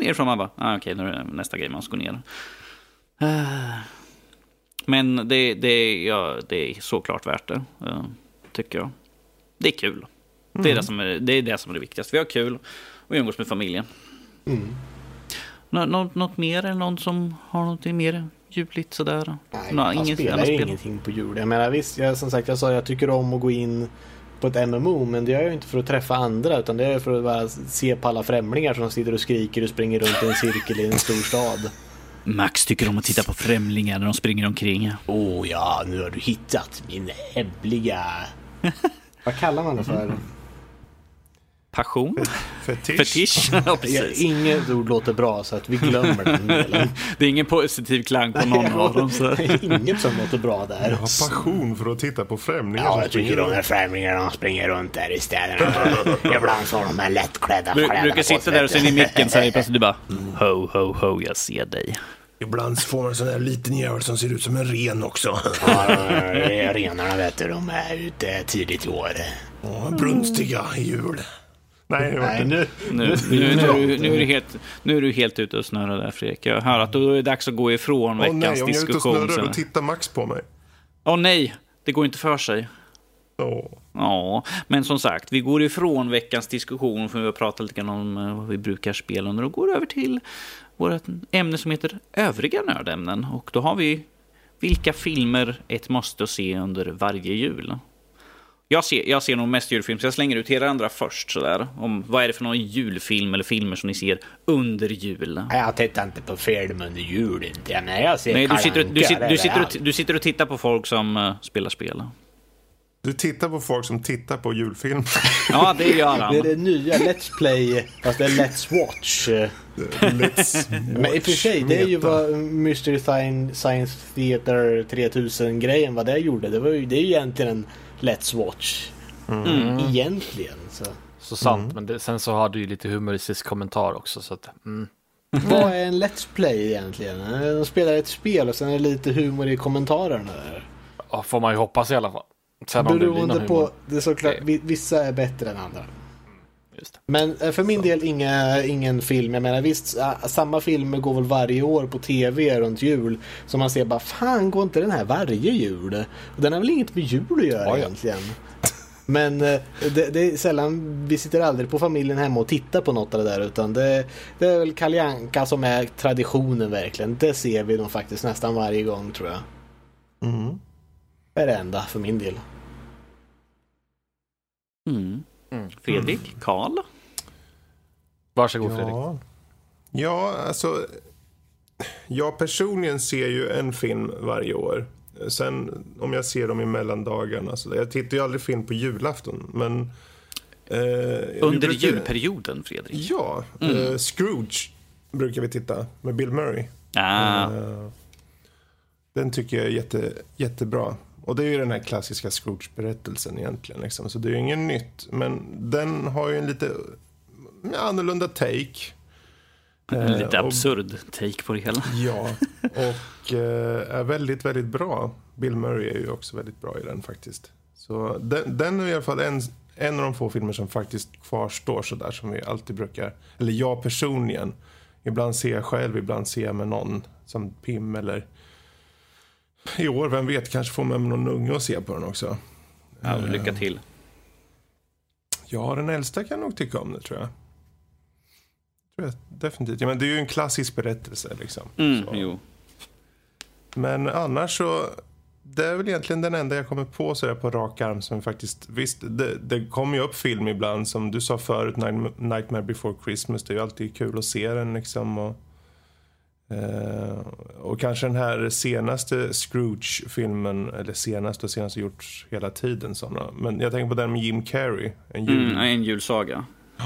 nerifrån, man bara, ah, okej, okay, nu är det nästa grej man ska gå ner. Men det, det, ja, det är såklart värt det, tycker jag. Det är kul. Mm. Det, är det, som är, det är det som är det viktigaste. Vi har kul och umgås med familjen. Mm. Nå, något, mer eller någon som har något mer juligt sådär? Nej, Nå, man ingen, spelar ju ingenting på jul. Jag menar visst, jag, som sagt jag sa jag tycker om att gå in på ett MMO men det gör jag inte för att träffa andra utan det är för att bara se på alla främlingar som sitter och skriker och springer runt i en cirkel i en stor stad. Max tycker om att titta på främlingar när de springer omkring. Åh oh, ja, nu har du hittat min hemliga... Vad kallar man det för? Passion? Fetisch? Fetisch. ja, precis. Inget ord låter bra så att vi glömmer den delen. det är ingen positiv klang på någon av dem. Så. Inget som låter bra där. Jag har passion för att titta på främlingar. Ja, jag tycker de här främlingarna springer runt där i städerna. Ibland så har de här lättklädda kläderna brukar sitta där och sen i micken så här plötsligt du bara Ho, ho, ho, jag ser dig. Ibland får man en sån där liten jävel som ser ut som en ren också. ja, renarna vet du, de är ute tidigt i år. Åh, brunstiga jul. Nej, det var Nej, inte. nu, Nu, nu, nu, är du- nu, är du helt, nu är du helt ute och snurrar där Fredrik. Jag hör att då är det dags att gå ifrån Åh veckans nej, om jag är ute och diskussion. snurrar då tittar Max på mig. Åh nej, det går inte för sig. Åh. Ja, men som sagt, vi går ifrån veckans diskussion för vi har pratat lite grann om eh, vad vi brukar spela under och går över till vårt ämne som heter övriga nördämnen. Och då har vi vilka filmer ett måste se under varje jul. Jag ser, jag ser nog mest julfilm, så jag slänger ut er andra först. Sådär, om vad är det för någon julfilm eller filmer som ni ser under jul? jag tittar inte på film under julen. Ja, nej, jag ser Nej, du sitter, du, sitter, du, sitter och, du sitter och tittar på folk som eh, spelar spel. Du tittar på folk som tittar på julfilm. Ja, det gör han. Det är det nya Let's Play, fast det är Let's Watch. Let's Men i och för sig, det är ju vad Mystery Sci- Science Theater 3000-grejen, vad det gjorde. Det, var ju, det är ju egentligen en Let's Watch. Mm. Egentligen. Så. Så sant, men det, sen så har du ju lite humoristisk kommentar också. Så att, mm. Vad är en Let's Play egentligen? De spelar ett spel och sen är det lite humor i kommentarerna där. ja, får man ju hoppas i alla fall. Sen om det blir någon Beroende på, humor. det är såklart, vi- vissa är bättre än andra. Men eh, för min del inga, ingen film. Jag menar visst, ah, samma filmer går väl varje år på tv runt jul. Så man ser bara, fan går inte den här varje jul? Och den har väl inget med jul att göra Ja, egentligen. Men eh, det, det är sällan, vi sitter aldrig på familjen hemma och tittar på något av det där. Utan det, det är väl Kalle som är traditionen verkligen. Det ser vi nog faktiskt nästan varje gång tror jag. Mm. Det är det enda för min del. Mm. Mm. Fredrik, Karl? Varsågod Fredrik. Ja. ja, alltså. Jag personligen ser ju en film varje år. Sen om jag ser dem i mellandagarna. Så jag tittar ju aldrig film på julafton. Men... Eh, Under brukar- julperioden, Fredrik? Ja, eh, Scrooge brukar vi titta med Bill Murray. Ah, Eh, den tycker jag är jätte, jättebra. Och det är ju den här klassiska Scrooge-berättelsen egentligen. Liksom. Så det är ju inget nytt. Men den har ju en lite annorlunda take. en lite och- absurd take på det hela. Ja, och eh, är väldigt, väldigt bra. Bill Murray är ju också väldigt bra i den faktiskt. Så den, den är i alla fall en, en av de få filmer som faktiskt kvarstår så där som vi alltid brukar, eller jag personligen. Ibland ser jag själv, ibland ser jag med någon som Pim eller i år, vem vet, kanske får mig någon unge och se på den också. Ja, lycka till. Ja, den äldsta kan nog tycka om det tror jag. Tror jag definitivt. Ja, men det är ju en klassisk berättelse liksom. Mm. Men annars så, det är väl egentligen den enda jag kommer på sådär på rak arm som faktiskt, visst det, det kommer ju upp film ibland som du sa förut, Night- Nightmare before Christmas, det är ju alltid kul att se den liksom. Och, eh, och kanske den här senaste Scrooge-filmen, eller senaste och senaste gjorts hela tiden sådana. Men jag tänker på den med Jim Carrey, en jul. Mm, en julsaga.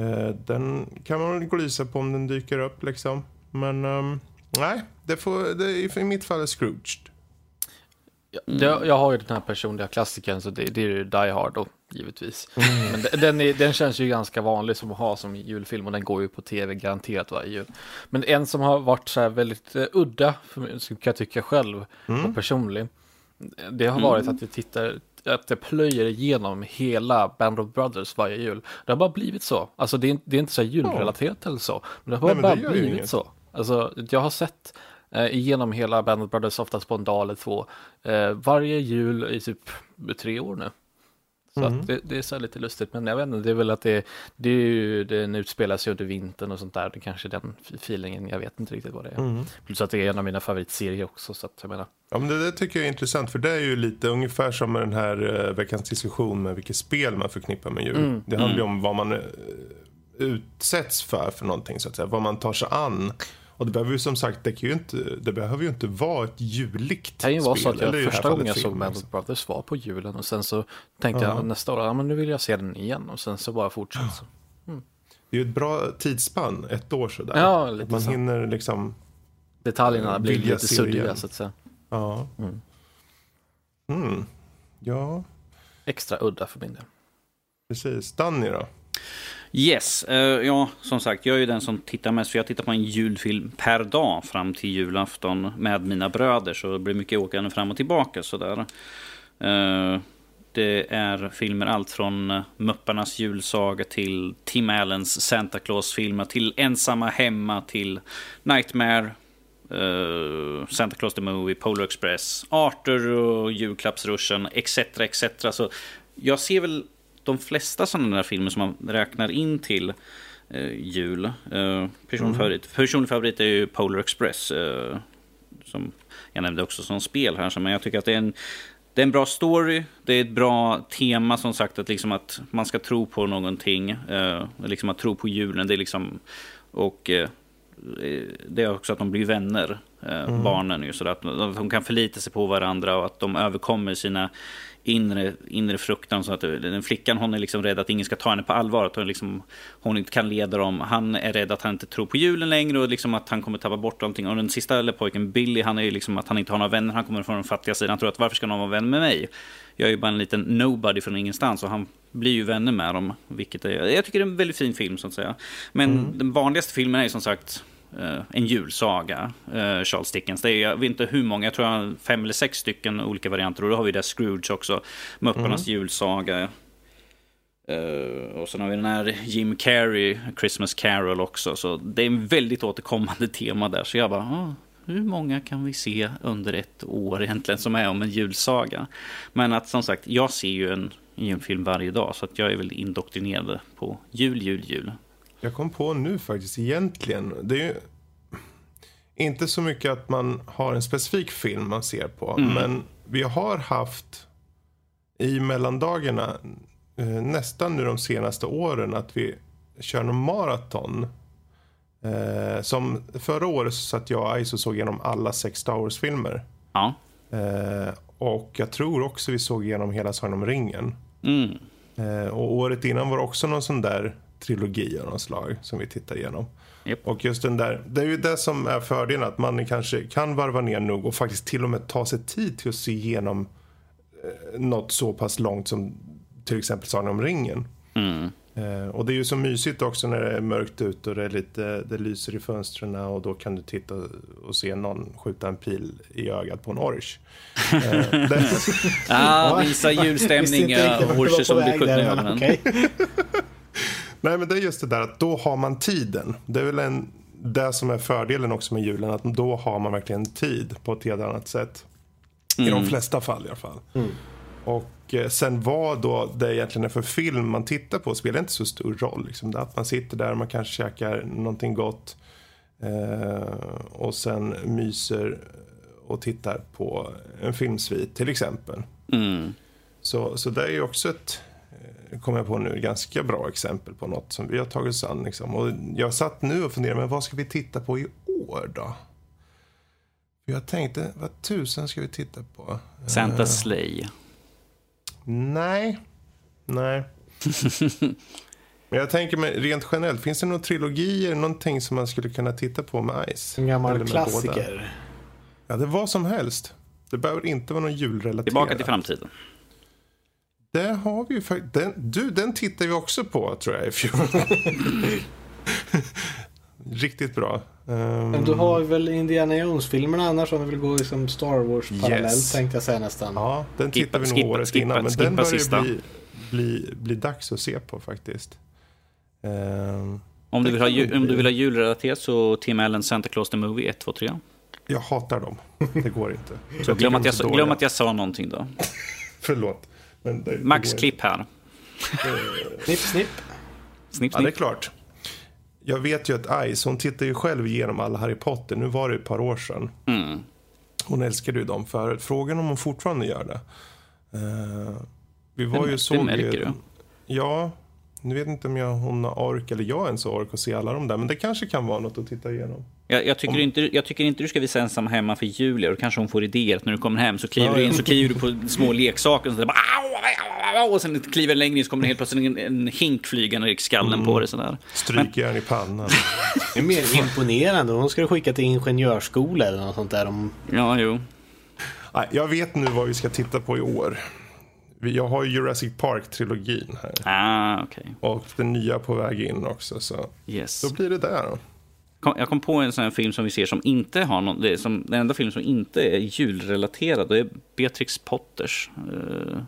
Eh, den kan man väl glysa på om den dyker upp liksom. Men ehm, nej, det får, det, i mitt fall är Scrooge. Ja, jag, jag har ju den här personliga klassikern så det, det är ju Die Hard då, givetvis. Men de- den, är, den känns ju ganska vanlig som att ha som julfilm och den går ju på tv garanterat varje jul. Men en som har varit så här väldigt eh, udda, för mig, kan jag tycka själv, och personlig, det har varit att jag tittar, att jag plöjer igenom hela Band of Brothers varje jul. Det har bara blivit så. Alltså det är, inte- det är inte så här julrelaterat eller så, men det har Nej, men bara det ju blivit inget. så. Alltså jag har sett eh, igenom hela Band of Brothers, oftast på en dag eller två, eh, varje jul i typ tre år nu. Så Mm. att det, det är så här lite lustigt, men jag vet inte, det är väl att det, det är ju, den utspelar sig under vintern och sånt där, det kanske är den feelingen, jag vet inte riktigt vad det är. Mm. Plus att det är en av mina favoritserier också, så att jag menar. Ja, men det där tycker jag är intressant för det är ju lite ungefär som med den här eh, veckans diskussion med vilket spel man förknippar med jul. Mm, Det handlar ju om vad man eh, utsätts för för någonting så att säga, vad man tar sig an. Och det behöver ju som sagt, det, ju inte, det behöver ju inte vara ett juligt Det kan ju vara så spel, att jag första gången jag såg alltså. of Brothers var på julen och sen så tänkte Ja. jag nästa år, ja men nu vill jag se den igen och sen så bara fortsätter så. Det är ju ett bra tidsspann, ett år sådär. Ja, lite Att man så. hinner liksom, Detaljerna blir Vilja lite suddiga så att säga. ja. Mm. Mm. Ja, Extra udda för min del. precis. Danny då? Yes, uh, ja som sagt jag är ju den som tittar mest för jag tittar på en julfilm per dag fram till julafton med mina bröder så det blir mycket åkande fram och tillbaka sådär. Uh, det Det är filmer allt från eh, Mupparnas julsaga till Tim Allens Santa Claus-filmer till Ensamma hemma till Nightmare, uh, Santa Claus the Movie, Polar Express, Arthur och julklappsruschen etc. etc. Så jag ser väl de flesta sådana där filmer som man räknar in till uh, jul. Uh, personlig, mm. favorit. personlig favorit är ju Polar Express. Uh, som jag nämnde också som spel här. Men jag tycker att det är en det är en bra story, det är ett bra tema som sagt att, liksom att man ska tro på någonting. Eh, liksom att tro på julen. Det är liksom, och eh, det är också att de blir vänner, eh, mm. barnen. Ju, så att de kan förlita sig på varandra och att de överkommer sina inre, inre fruktan. Så att den flickan hon är liksom rädd att ingen ska ta henne på allvar. Att hon, liksom, hon inte kan leda dem. Han är rädd att han inte tror på julen längre och liksom att han kommer tappa bort allting. Och den sista eller pojken Billy, han är ju liksom att han inte har några vänner. Han kommer från den fattiga sidan. Han tror att varför ska någon vara vän med mig? Jag är ju bara en liten nobody från ingenstans och han blir ju vänner med dem. Vilket är, jag tycker det är en väldigt fin film så att säga. Men mm. den vanligaste filmen är ju som sagt en julsaga, uh, Charles Dickens. Det är, jag vet inte hur många, jag tror jag fem eller sex stycken olika varianter. Och då har vi där Scrooge också, Mupparnas mm. julsaga. Uh, och sen har vi den här Jim Carrey, Christmas Carol också. Så det är en väldigt återkommande tema där. Så jag bara, ah, hur många kan vi se under ett år egentligen som är om en julsaga? Men att som sagt, jag ser ju en julfilm varje dag. Så att jag är väl indoktrinerad på jul, jul, jul. Jag kom på nu faktiskt egentligen. Det är ju inte så mycket att man har en specifik film man ser på. Mm. Men vi har haft i mellandagarna eh, nästan nu de senaste åren att vi kör någon maraton. Eh, som förra året så satt jag och Ice och såg igenom alla sex Star Wars-filmer. Ja. Eh, och jag tror också vi såg igenom hela Sagan om ringen. Mm. Eh, och året innan var det också någon sån där trilogi av något slag som vi tittar igenom. Yep. Och just den där, det är ju det som är fördelen att man kanske kan varva ner nog och faktiskt till och med ta sig tid till att se igenom eh, något så pass långt som till exempel Sagan om ringen. Mm. Eh, och det är ju så mysigt också när det är mörkt ute och det, är lite, det lyser i fönstren och då kan du titta och se någon skjuta en pil i ögat på en orch. eh, ah, visa julstämning, orcher som blir skjutna i ögonen. Nej, men det är just det där att då har man tiden. Det är väl en, det som är fördelen också med julen, att då har man verkligen tid på ett helt annat sätt. Mm. I de mm. flesta fall i alla fall. Mm. Och eh, sen vad då det egentligen är för film man tittar på spelar inte så stor roll. Liksom. Det att man sitter där och man kanske käkar någonting gott eh, och sen myser och tittar på en filmsvit till exempel. Mm. Så, så det är ju också ett kommer jag på nu, ganska bra exempel på något som vi har tagit oss an. Liksom. Och jag satt nu och funderade, men vad ska vi titta på i år då? Jag tänkte, vad tusen ska vi titta på? Santa uh, Slay. Nej. Nej. Men jag tänker mig rent generellt, finns det några trilogier, någonting som man skulle kunna titta på med Ice? En gammal klassiker. Båda? Ja, det var som helst. Det behöver inte vara någon julrelaterat. Tillbaka till framtiden. Det har vi ju faktiskt. Den, du, den tittar vi också på tror jag i fjol. Riktigt bra. Um... Men du har väl Indiana Jones-filmerna annars om du vill gå liksom Star Wars-parallellt yes. tänkte jag säga nästan. Ja, den tittar vi nog året skippa, innan. Men den börjar bli, bli, bli dags att se på faktiskt. Um... Om du, vill ha, om du vill ha julrelaterat så Tim Allen Santa Claus the Movie 1, 2, 3. Jag hatar dem. Det går inte. Så glöm att, jag, glöm att jag sa någonting då. Förlåt. Det, Max det klipp här. snipp, snipp. Snipp, Ja, det är klart. Jag vet ju att Ice, hon tittar ju själv igenom alla Harry Potter. Nu var det ett par år sedan. Mm. Hon älskade ju dem förut. Frågan om hon fortfarande gör det. Uh, vi var det, ju såg det märker ju, du. Ja, nu vet inte om jag, hon har ork eller jag ens har ork att se alla de där. Men det kanske kan vara något att titta igenom. Jag, jag, tycker, om... inte, jag tycker inte du ska visa ensam hemma för Julia. Då kanske hon får idéer att när du kommer hem så kliver ja, du in så kliver du på små leksaker. Och, så bara, och sen kliver du längre in så kommer det helt plötsligt en, en hink flygande i skallen mm. på dig. Strykjärn i pannan. det är mer imponerande. Hon ska skicka till ingenjörsskola eller något sånt där. Om... Ja, jo. Jag vet nu vad vi ska titta på i år. Jag har Jurassic Park-trilogin här. Ah, okay. Och den nya på väg in också. Så yes. då blir det där. Då. Jag kom på en sån film som vi ser som inte har någon, det är som, den enda film som inte är julrelaterad. Det är Beatrix Potters eh,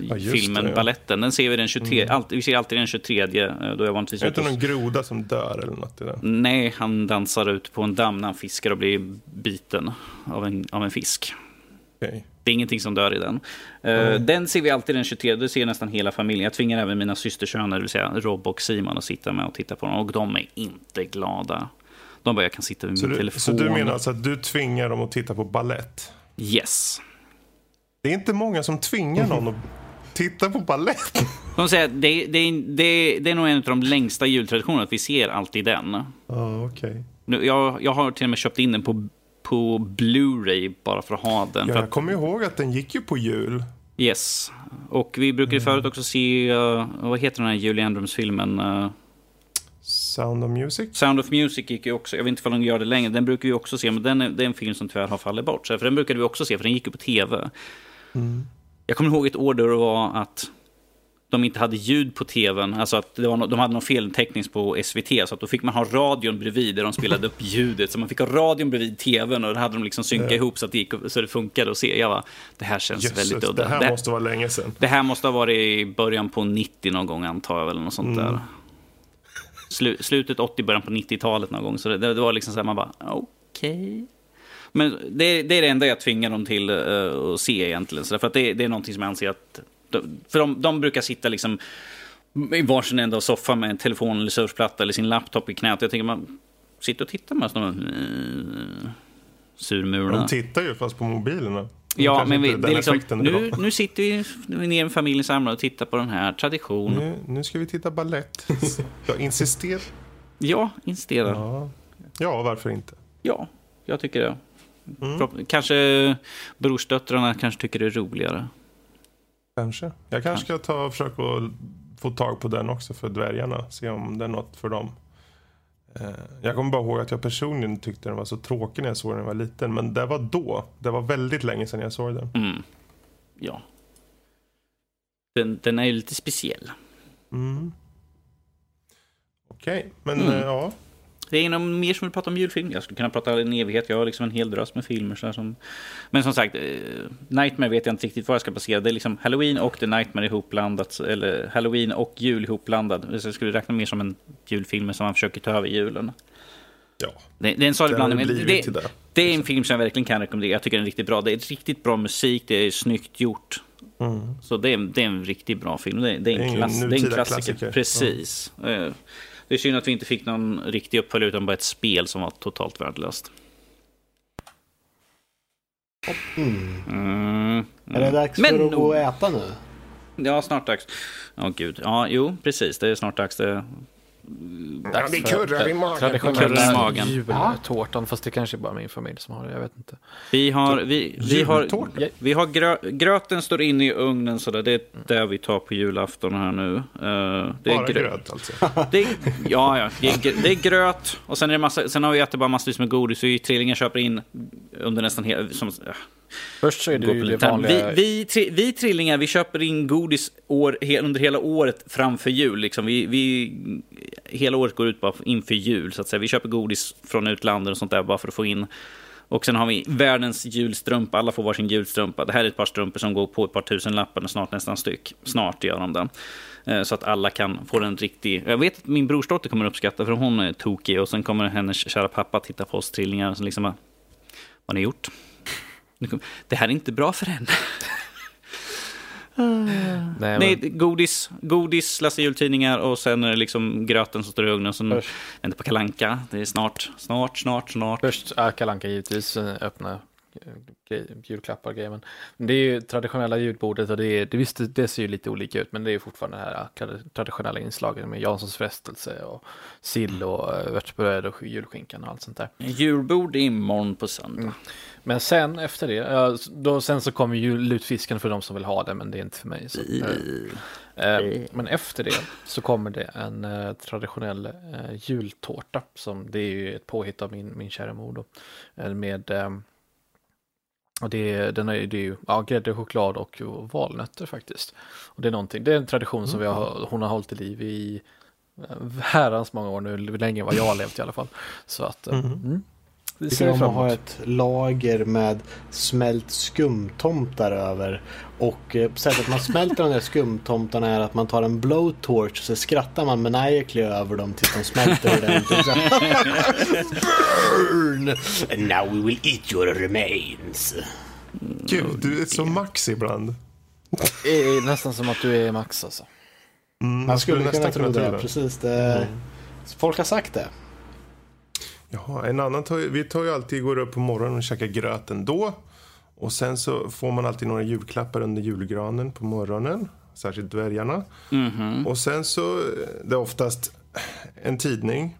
ja, filmen det, ja. Balletten. Den ser vi den 23, mm. alltid, vi ser alltid den 23. Eh, då jag vanligtvis är det någon groda som dör eller något i? Nej, han dansar ut på en damm när han fiskar och blir biten av en, av en fisk. Okay. Det är ingenting som dör i den. Mm. Den ser vi alltid den 23, det ser nästan hela familjen. Jag tvingar även mina systersöner, det vill säga Rob och Simon, att sitta med och titta på den. Och de är inte glada. De bara, jag kan sitta vid min du, telefon. Så du menar alltså att du tvingar dem att titta på ballett? Yes. Det är inte många som tvingar någon att titta på ballett. De säger att det, det, det, det är nog en av de längsta jultraditionerna, att vi ser alltid den. Ah, okay. jag, jag har till och med köpt in den på, på Blu-ray bara för att ha den. Ja, jag att, kommer ihåg att den gick ju på jul. Yes. Och vi brukade mm. förut också se, uh, vad heter den här Julie Andrews-filmen? Uh, Sound of Music? Sound of Music gick ju också, jag vet inte om de gör det längre, den brukar vi också se, men den är, det är en film som tyvärr har fallit bort. Så, för den brukade vi också se, för den gick ju på tv. Mm. Jag kommer ihåg ett år då det var att de inte hade ljud på tvn, alltså att no de hade någon feltäckning på SVT, så att då fick man ha radion bredvid där de spelade upp ljudet. Så man fick ha radion bredvid tvn och då hade de liksom synkat ja. ihop så att det, gick, så det funkade att se. Jag bara, det här känns Jesus, väldigt udda. Det här det, måste vara länge sedan. Det här måste ha varit i början på 90 någon gång antar jag, eller något sånt mm. där slu, slutet 80, början på 90-talet någon gång. Så det, det var liksom så här, man bara, okej. Okay. Men det, det, är det enda jag tvingar dem till uh, att se egentligen. Så för att det, det, är någonting som jag anser att... För de, de brukar sitta liksom i varsin ända av soffan med en telefon eller surfplatta eller sin laptop i knät. Jag tänker man sitter och tittar med sådana uh, eh, surmulorna. De tittar ju fast på mobilerna. Ja, men vi, det är liksom, nu, nu sitter vi ner med familjen samlad och tittar på den här traditionen. Nu, nu ska vi titta ballett. Jag insisterar. Ja, insisterar. Ja. ja, varför inte? Ja, jag tycker det. Mm. Kanske brorsdöttrarna kanske tycker det är roligare. Kanske. Jag kanske ska ta och försöka få tag på den också för dvärgarna. Se om det är något för dem. Eh, jag kommer bara ihåg att jag personligen tyckte den var så tråkig när jag såg den när jag var liten. Men det var då. Det var väldigt länge sedan jag såg den. Mm. Ja. Den, den är ju lite speciell. Mm. Okej, okay. men mm. äh, ja. Det är något mer som vill prata om julfilm. Jag skulle kunna prata en evighet. Jag har liksom en hel drös med filmer. Så som... Men som sagt, eh, Nightmare vet jag inte riktigt var jag ska basera. Det är liksom Halloween och The Nightmare ihopblandat. Eller Halloween och jul ihopblandad. Så jag skulle räkna mer som en julfilm som man försöker ta över julen. Ja. Det, det är en sorglig blandning. Det, det, det, är en film som jag verkligen kan rekommendera. Jag tycker den är riktigt bra. Det är riktigt bra musik. Det är snyggt gjort. Mm. Så det är, det är en riktigt bra film. Det är, det är en, klass, det är en klassiker. klassiker. Precis. Mm. Det är synd att vi inte fick någon riktig uppföljare utan bara ett spel som var totalt värdelöst. Mm. Mm. Är det dags Men för att gå och äta nu? Ja, snart dags. Ja, oh, gud. Ja, jo, precis. Det är snart dags. Det Ja, det kurrar i magen. Traditionella magen. jultårtan, fast det kanske är bara min familj som har det, jag vet inte. Vi har, vi, vi har, vi har grö, gröten står inne i ugnen sådär, det är det vi tar på julafton här nu. Uh, det är bara gröt, gröt alltså? Det är, ja, ja. Det är, det är, gröt och sen, är det massa, sen har vi ätit bara massvis med godis. Vi trillingar köper in under nästan hela... Som, Först så är det ju det vanliga... Vi, vi, tri, vi trillingar, vi köper in godis år, under hela året framför jul. Liksom. Vi, vi, hela året går ut bara inför jul. Så att säga. Vi köper godis från utlandet och sånt där bara för att få in. Och sen har vi världens julstrumpa. Alla får varsin julstrumpa. Det här är ett par strumpor som går på ett par tusen lappar snart nästan styck. Snart gör de det. Eh, så att alla kan få en riktig... Jag vet att min brorsdotter kommer uppskatta för hon är tokig. Och sen kommer hennes kära pappa titta på oss trillingar. Och liksom, vad har ni gjort? Det här är inte bra för henne. Nej, men... Nej, godis, godis, läsa jultidningar och sen är det liksom gröten som står i ugnen. Sen väntar på kalanka. Det är snart, snart, snart, snart. Först ja, kalanka givetvis, öppna julklappar grejer. Men det är ju traditionella julbordet och det, är, det, visst, det ser ju lite olika ut men det är fortfarande det här traditionella inslagen med Janssons frestelse och sill och eh, örtbröd och julskinkan och allt sånt där. Julbord imorgon på söndag. Mm. Men sen efter det, då, sen så kommer ju lutfisken för de som vill ha det men det är inte för mig. Så, äh, men efter det så kommer det en äh, traditionell äh, jultårta som det är ju ett påhitt av min, min kära mor då. Med och det, den är, det är ju ja, grädde, choklad och valnötter faktiskt. Och det är någonting, det är en tradition mm. som vi har, hon har hållit i liv i herrans många år nu, länge vad jag har levt i alla fall. Så att, mm. Mm. Det ser vi ha ett lager med smält skumtomtar över. Och eh, sättet man smälter de där skumtomtarna är att man tar en blowtorch och så skrattar man maniacally över dem tills de smälter ordentligt. Burn! And now we will eat your remains. Gud, du är så max ibland. Det är nästan som att du är max alltså. Mm, man skulle, skulle kunna tro det. Precis, det. Mm. Folk har sagt det. Jaha, en annan tar, vi tar ju alltid, går upp på morgonen och käkar gröt ändå. Och sen så får man alltid några julklappar under julgranen på morgonen. Särskilt dvärgarna. Mm -hmm. Och sen så, det är oftast en tidning,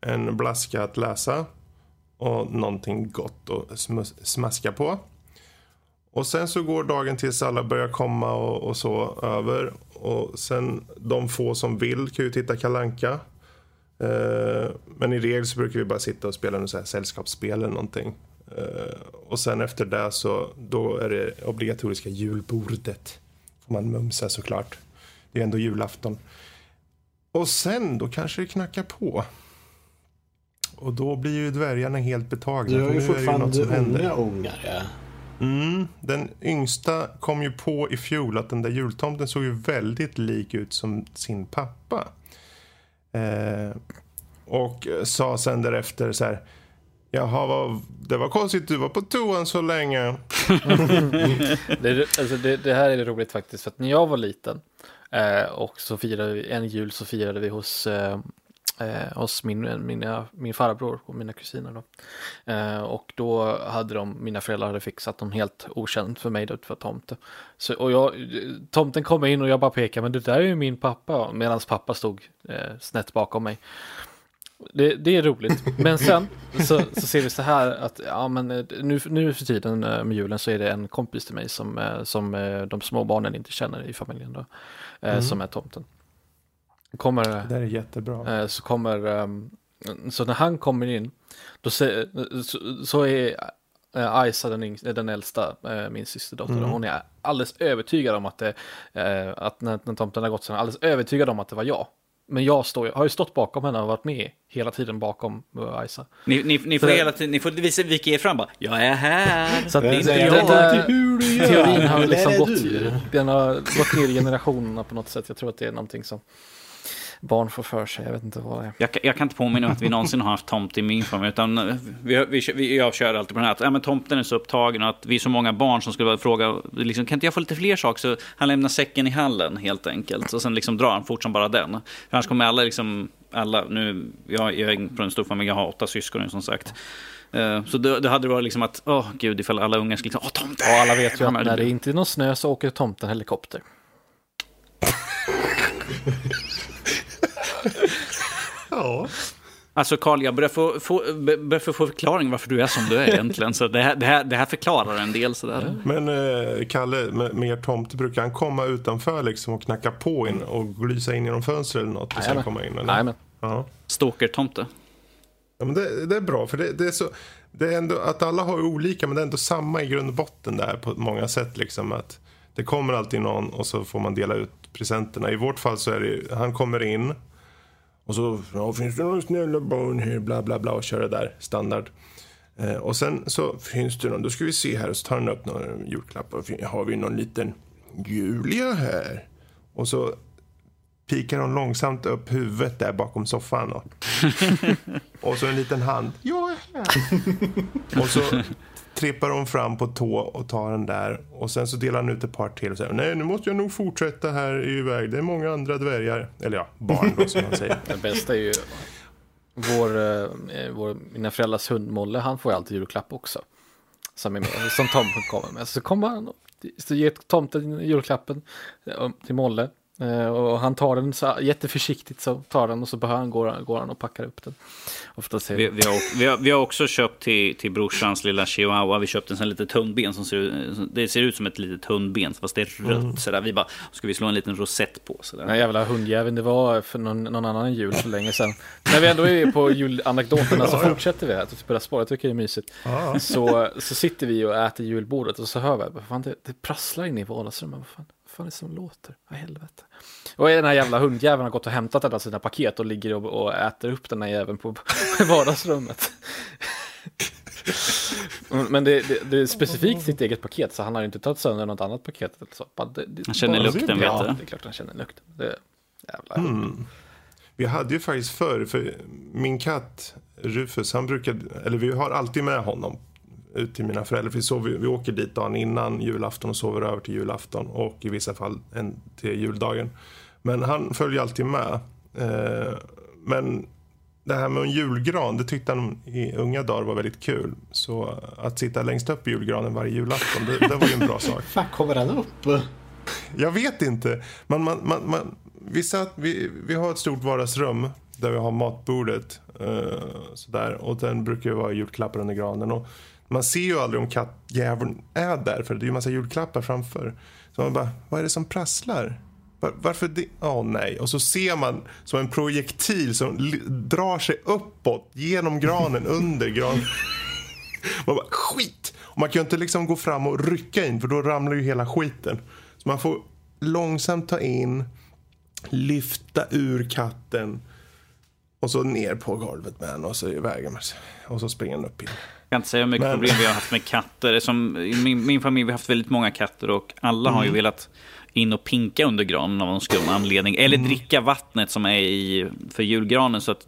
en blaska att läsa och någonting gott att smaska på. Och sen så går dagen tills alla börjar komma och, och så över. Och sen de få som vill kan ju titta kalanka men i regel så brukar vi bara sitta och spela något så här sällskapsspel eller någonting. Eh, och sen efter det så då är det obligatoriska julbordet. Får man mumsa såklart. Det är ändå julafton. Och sen då kanske det knackar på. Och då blir ju dvärgarna helt betagna. Du har ju fortfarande unga ungar ja. Mm, den yngsta kom ju på i fjol att den där jultomten såg ju väldigt lik ut som sin pappa. Eh, och sa sen därefter så här. Jaha, vad, det var konstigt du var på toan så länge. det, alltså det, det, här är roligt faktiskt. För att när jag var liten eh, och så firade vi, en jul så firade vi hos eh, eh, hos min, mina, min farbror och mina kusiner. Då. Eh, och då hade de, mina föräldrar hade fixat någon helt okänd för mig då, för tomte. Så, och jag, tomten kom in och jag bara pekade, men det där är ju min pappa, medan pappa stod eh, snett bakom mig. Det, det, är roligt, men sen så, så, ser vi så här att ja, men eh, nu, nu för tiden eh, med julen så är det en kompis till mig som, eh, som de små barnen inte känner i familjen då, mm. som är tomten. Kommer, det är jättebra. Eh, så kommer, ehm, så när han kommer in, då se, så, så är eh, Aisa den, yngsta, den äldsta, eh, min systerdotter, mm. hon är alldeles övertygad om att det, att när, när tomten har gått så är alldeles övertygad om att det var jag. Men jag står, har ju stått bakom henne och varit med hela tiden bakom Aisa. Ni, ni, ni får hela tiden, ni får visa, vika er fram bara, jag är här. Så att det är inte jag. Teorin har liksom gått, den har gått ner i generationerna på något sätt. Jag tror att det är någonting som barn får för sig. Jag vet inte vad det är. Jag, jag kan inte påminna mig att vi någonsin har haft tomt i min familj. Utan vi, vi, vi, jag kör alltid på den här att ja, men tomten är så upptagen och att vi är så många barn som skulle fråga liksom, kan inte jag få lite fler saker? Så han lämnar säcken i hallen helt enkelt. Och sen liksom drar han fort som bara den. För annars kommer alla liksom, alla, nu, jag, jag är från en stor familj, jag har åtta syskon som sagt. Eh, så då, då hade det varit liksom att, åh oh, gud, ifall alla unga skulle liksom, åh tomten! Och alla vet ju att när det inte är någon snö så åker tomten helikopter. Ja. Alltså Karl, jag börjar få, få, börjar få, förklaring varför du är som du är egentligen. Så det här, det här, det här förklarar en del sådär. Men eh, Kalle, med, med er tomte, brukar han komma utanför liksom och knacka på in och glysa in genom fönstret eller något? Och sen komma in, eller? Jajamän. Ja. Stalker-tomte. Ja, men det, det, är bra, för det, det, är så... Det är ändå, att alla har olika, men det är ändå samma i grund och botten där på många sätt. Liksom, att det kommer alltid någon och så får man dela ut presenterna. I vårt fall så är det han kommer in och så ja, finns det några snälla barn här, bla bla bla och kör det där standard. Eh, och sen så finns det någon, då ska vi se här och så tar han upp några julklappar. Har vi någon liten Julia här? Och så pikar hon långsamt upp huvudet där bakom soffan. Och, och så en liten hand. Jag är här. och så trippar hon fram på tå och tar den där. Och sen så delar han ut ett par till och säger nej nu måste jag nog fortsätta här iväg. Det är många andra dvärgar. Eller ja, barn då som man säger. Det bästa är ju vår, eh, vår, mina föräldrars hund Molle, han får ju alltid julklapp också. Som, är med, som Tom kommer med. Så kommer han och så ger tomten julklappen eh, till Molle. Eh, och han tar den så jätteförsiktigt så tar den och så han, går, går han och packar upp den. vi, vi, har, vi, har, vi har också köpt till, till brorsans lilla chihuahua, vi köpte en sån litet hundben som ser ut, det ser ut som ett litet hundben fast det är rött mm. sådär. Vi bara, ska vi slå en liten rosett på sådär. Den jävla hundjäveln, det var för någon, någon annan jul för länge sedan. När vi ändå är på julanekdoterna så fortsätter vi här, att spela spår, jag tycker det är mysigt. Så, så sitter vi och äter julbordet och så hör vi, fan det, det prasslar inne i vardagsrummet, vad fan fan är det som låter? Vad helvete. Och den här jävla hundjäveln har gått och hämtat alla sina paket och ligger och, och äter upp den här jäveln på, vardagsrummet. Men det, det, det, är specifikt sitt eget paket, så han har inte tagit sönder något annat paket. Eller så. Det, det, han känner lukten, vet du? Ja, det är klart han känner lukten. Det, jävla mm. Vi hade ju faktiskt förr, för min katt Rufus, han brukade, eller vi har alltid med honom ut till mina föräldrar. För vi, sover, vi åker dit dagen innan julafton och sover över till julafton och i vissa fall en till juldagen. Men han följer alltid med. Eh, men det här med en julgran, det tyckte han i unga dagar var väldigt kul. Så att sitta längst upp i julgranen varje julafton, det, det var ju en bra sak. Fan, kommer den upp? Jag vet inte. Man, man, man, man, vi, satt, vi, vi har ett stort vardagsrum där vi har matbordet. Eh, sådär. Och den brukar ju vara julklappar under granen. Och man ser ju aldrig om kattjäveln är där för det är ju en massa julklappar framför. Så man bara, vad är det som prasslar? Var, varför det? Åh oh, nej. Och så ser man som en projektil som drar sig uppåt genom granen, under granen. Man bara, skit! Och man kan ju inte liksom gå fram och rycka in för då ramlar ju hela skiten. Så man får långsamt ta in, lyfta ur katten och så ner på golvet med den och så iväg Och så springer den upp igen. Kan inte säga hur mycket Men... problem vi har haft med katter. Som, min, min familj har haft väldigt många katter och alla mm. har ju mm. velat in och pinka under granen av någon skum anledning. Eller mm. dricka vattnet som är i för julgranen så att,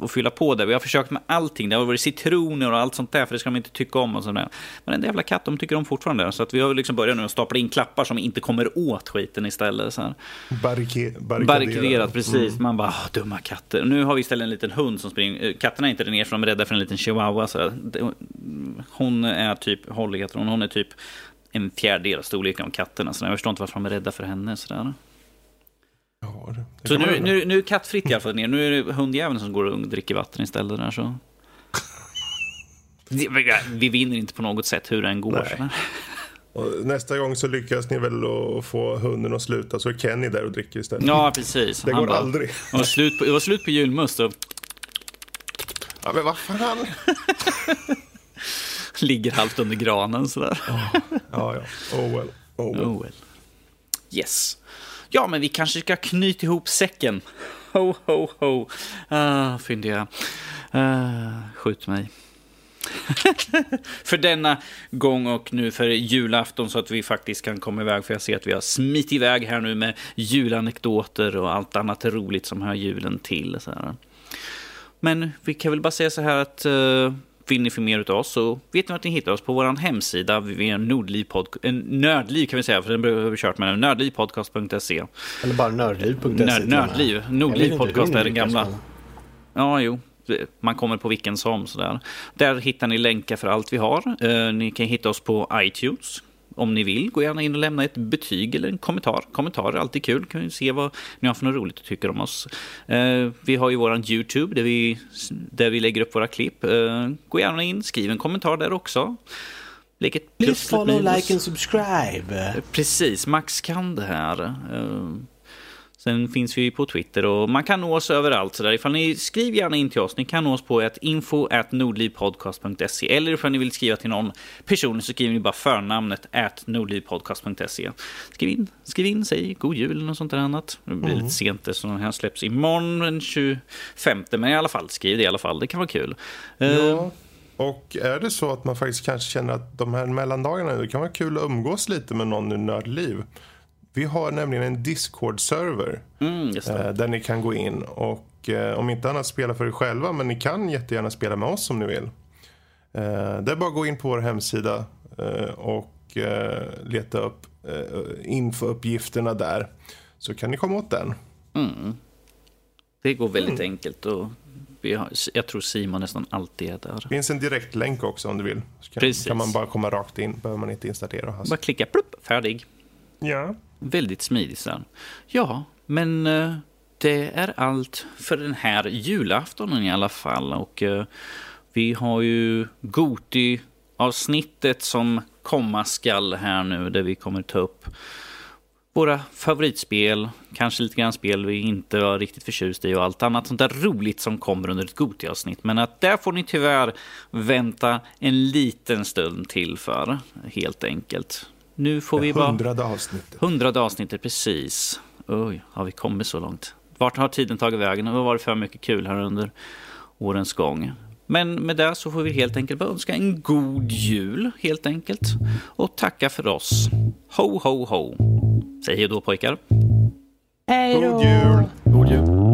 och fylla på det. Vi har försökt med allting. Det har varit citroner och allt sånt där för det ska de inte tycka om. Och sådär. Men den där jävla katt, de tycker om fortfarande. Så att vi har liksom börjat nu att stapla in klappar som inte kommer åt skiten istället. Så här. Barrike, barrikaderat. precis. Mm. Man bara, dumma katter. Nu har vi istället en liten hund som springer. Katterna är inte där nere för de är rädda för en liten chihuahua. Så hon är typ, Holly heter hon, hon är typ en fjärdedel av storleken av katterna. Så jag förstår inte varför de är rädda för henne. Sådär. Ja, det, så nu, nu, nu är kattfritt i alla fall. Ner. Nu är det hundjäveln som går och dricker vatten istället. Där, så. Vi vinner inte på något sätt hur den går. Nästa gång så lyckas ni väl att få hunden att sluta så är Kenny där och dricker istället. Ja, precis. Det går bara, aldrig. Det var, slut på, det var slut på julmust. Och... Ja, men vad fan. Ligger halvt under granen sådär. Oh, ja, ja. Oh well. Oh well. oh well. Yes. Ja, men vi kanske ska knyta ihop säcken. Ho, ho, ho. Uh, fyndiga. Uh, skjut mig. för denna gång och nu för julafton så att vi faktiskt kan komma iväg. För jag ser att vi har smitit iväg här nu med julanekdoter och allt annat roligt som hör julen till. Så här. Men vi kan väl bara säga så här att uh, vill ni få mer av oss så vet ni att ni hittar oss på vår hemsida, Nördliv kan vi säga, för den har vi kört med, nördlivpodcast.se. Eller bara nördliv.se. Nörd, nördliv, Nordliv podcast är den gamla. Ja, jo man kommer på vilken som. Sådär. Där hittar ni länkar för allt vi har. Eh, ni kan hitta oss på iTunes om ni vill, gå gärna in och lämna ett betyg eller en kommentar. Kommentarer är alltid kul, kan vi se vad ni har för något roligt att tycka om oss. Eh, vi har ju våran YouTube där vi, där vi lägger upp våra klipp. Eh, gå gärna in, skriv en kommentar där också. Lägg ett Please follow, like and subscribe. Precis, Max kan det här. Eh, Sen finns vi på Twitter och man kan nå oss överallt. Så där. Ifall ni skriv gärna in till oss. Ni kan nå oss på ett info at nordlivpodcast.se eller ifall ni vill skriva till någon person så skriver ni bara förnamnet at nordlivpodcast.se. Skriv in, skriv in, säg god jul eller något sånt där annat. Det blir mm. lite sent så den här släpps imorgon den 25. Men i alla fall, skriv det i alla fall. Det kan vara kul. Ja. Uh, och är det så att man faktiskt kanske känner att de här mellandagarna, det kan vara kul att umgås lite med någon i Nördliv. Vi har nämligen en Discord-server mm, eh, där ni kan gå in och eh, om inte annat spela för er själva men ni kan jättegärna spela med oss om ni vill. Eh, det är bara att gå in på vår hemsida och leta upp infouppgifterna där så kan ni komma åt den. Mm. Det går väldigt mm. enkelt och har, jag tror Simon nästan alltid är där. Det finns en direktlänk också om du vill. Så kan, Precis. kan man bara komma rakt in, behöver man inte installera. Alltså. Bara klicka, plupp, färdig. Ja. Väldigt smidig. sen. Ja, men eh, det är allt för den här julaftonen i alla fall. Och eh, vi har ju Goti-avsnittet som komma skall här nu där vi kommer ta upp våra favoritspel, kanske lite grann spel vi inte var riktigt förtjust i och allt annat sånt där roligt som kommer under ett Goti-avsnitt. Men att där får ni tyvärr vänta en liten stund till för, helt enkelt. Nu får vi bara... Hundrade avsnittet. Hundrade avsnittet, precis. Oj, har vi kommit så långt? Vart har tiden tagit vägen? Det har varit för mycket kul här under årens gång. Men med det så får vi helt enkelt bara önska en god jul, helt enkelt. Och tacka för oss. Ho, ho, ho. Säg hej då pojkar. Hej då. God jul! God jul.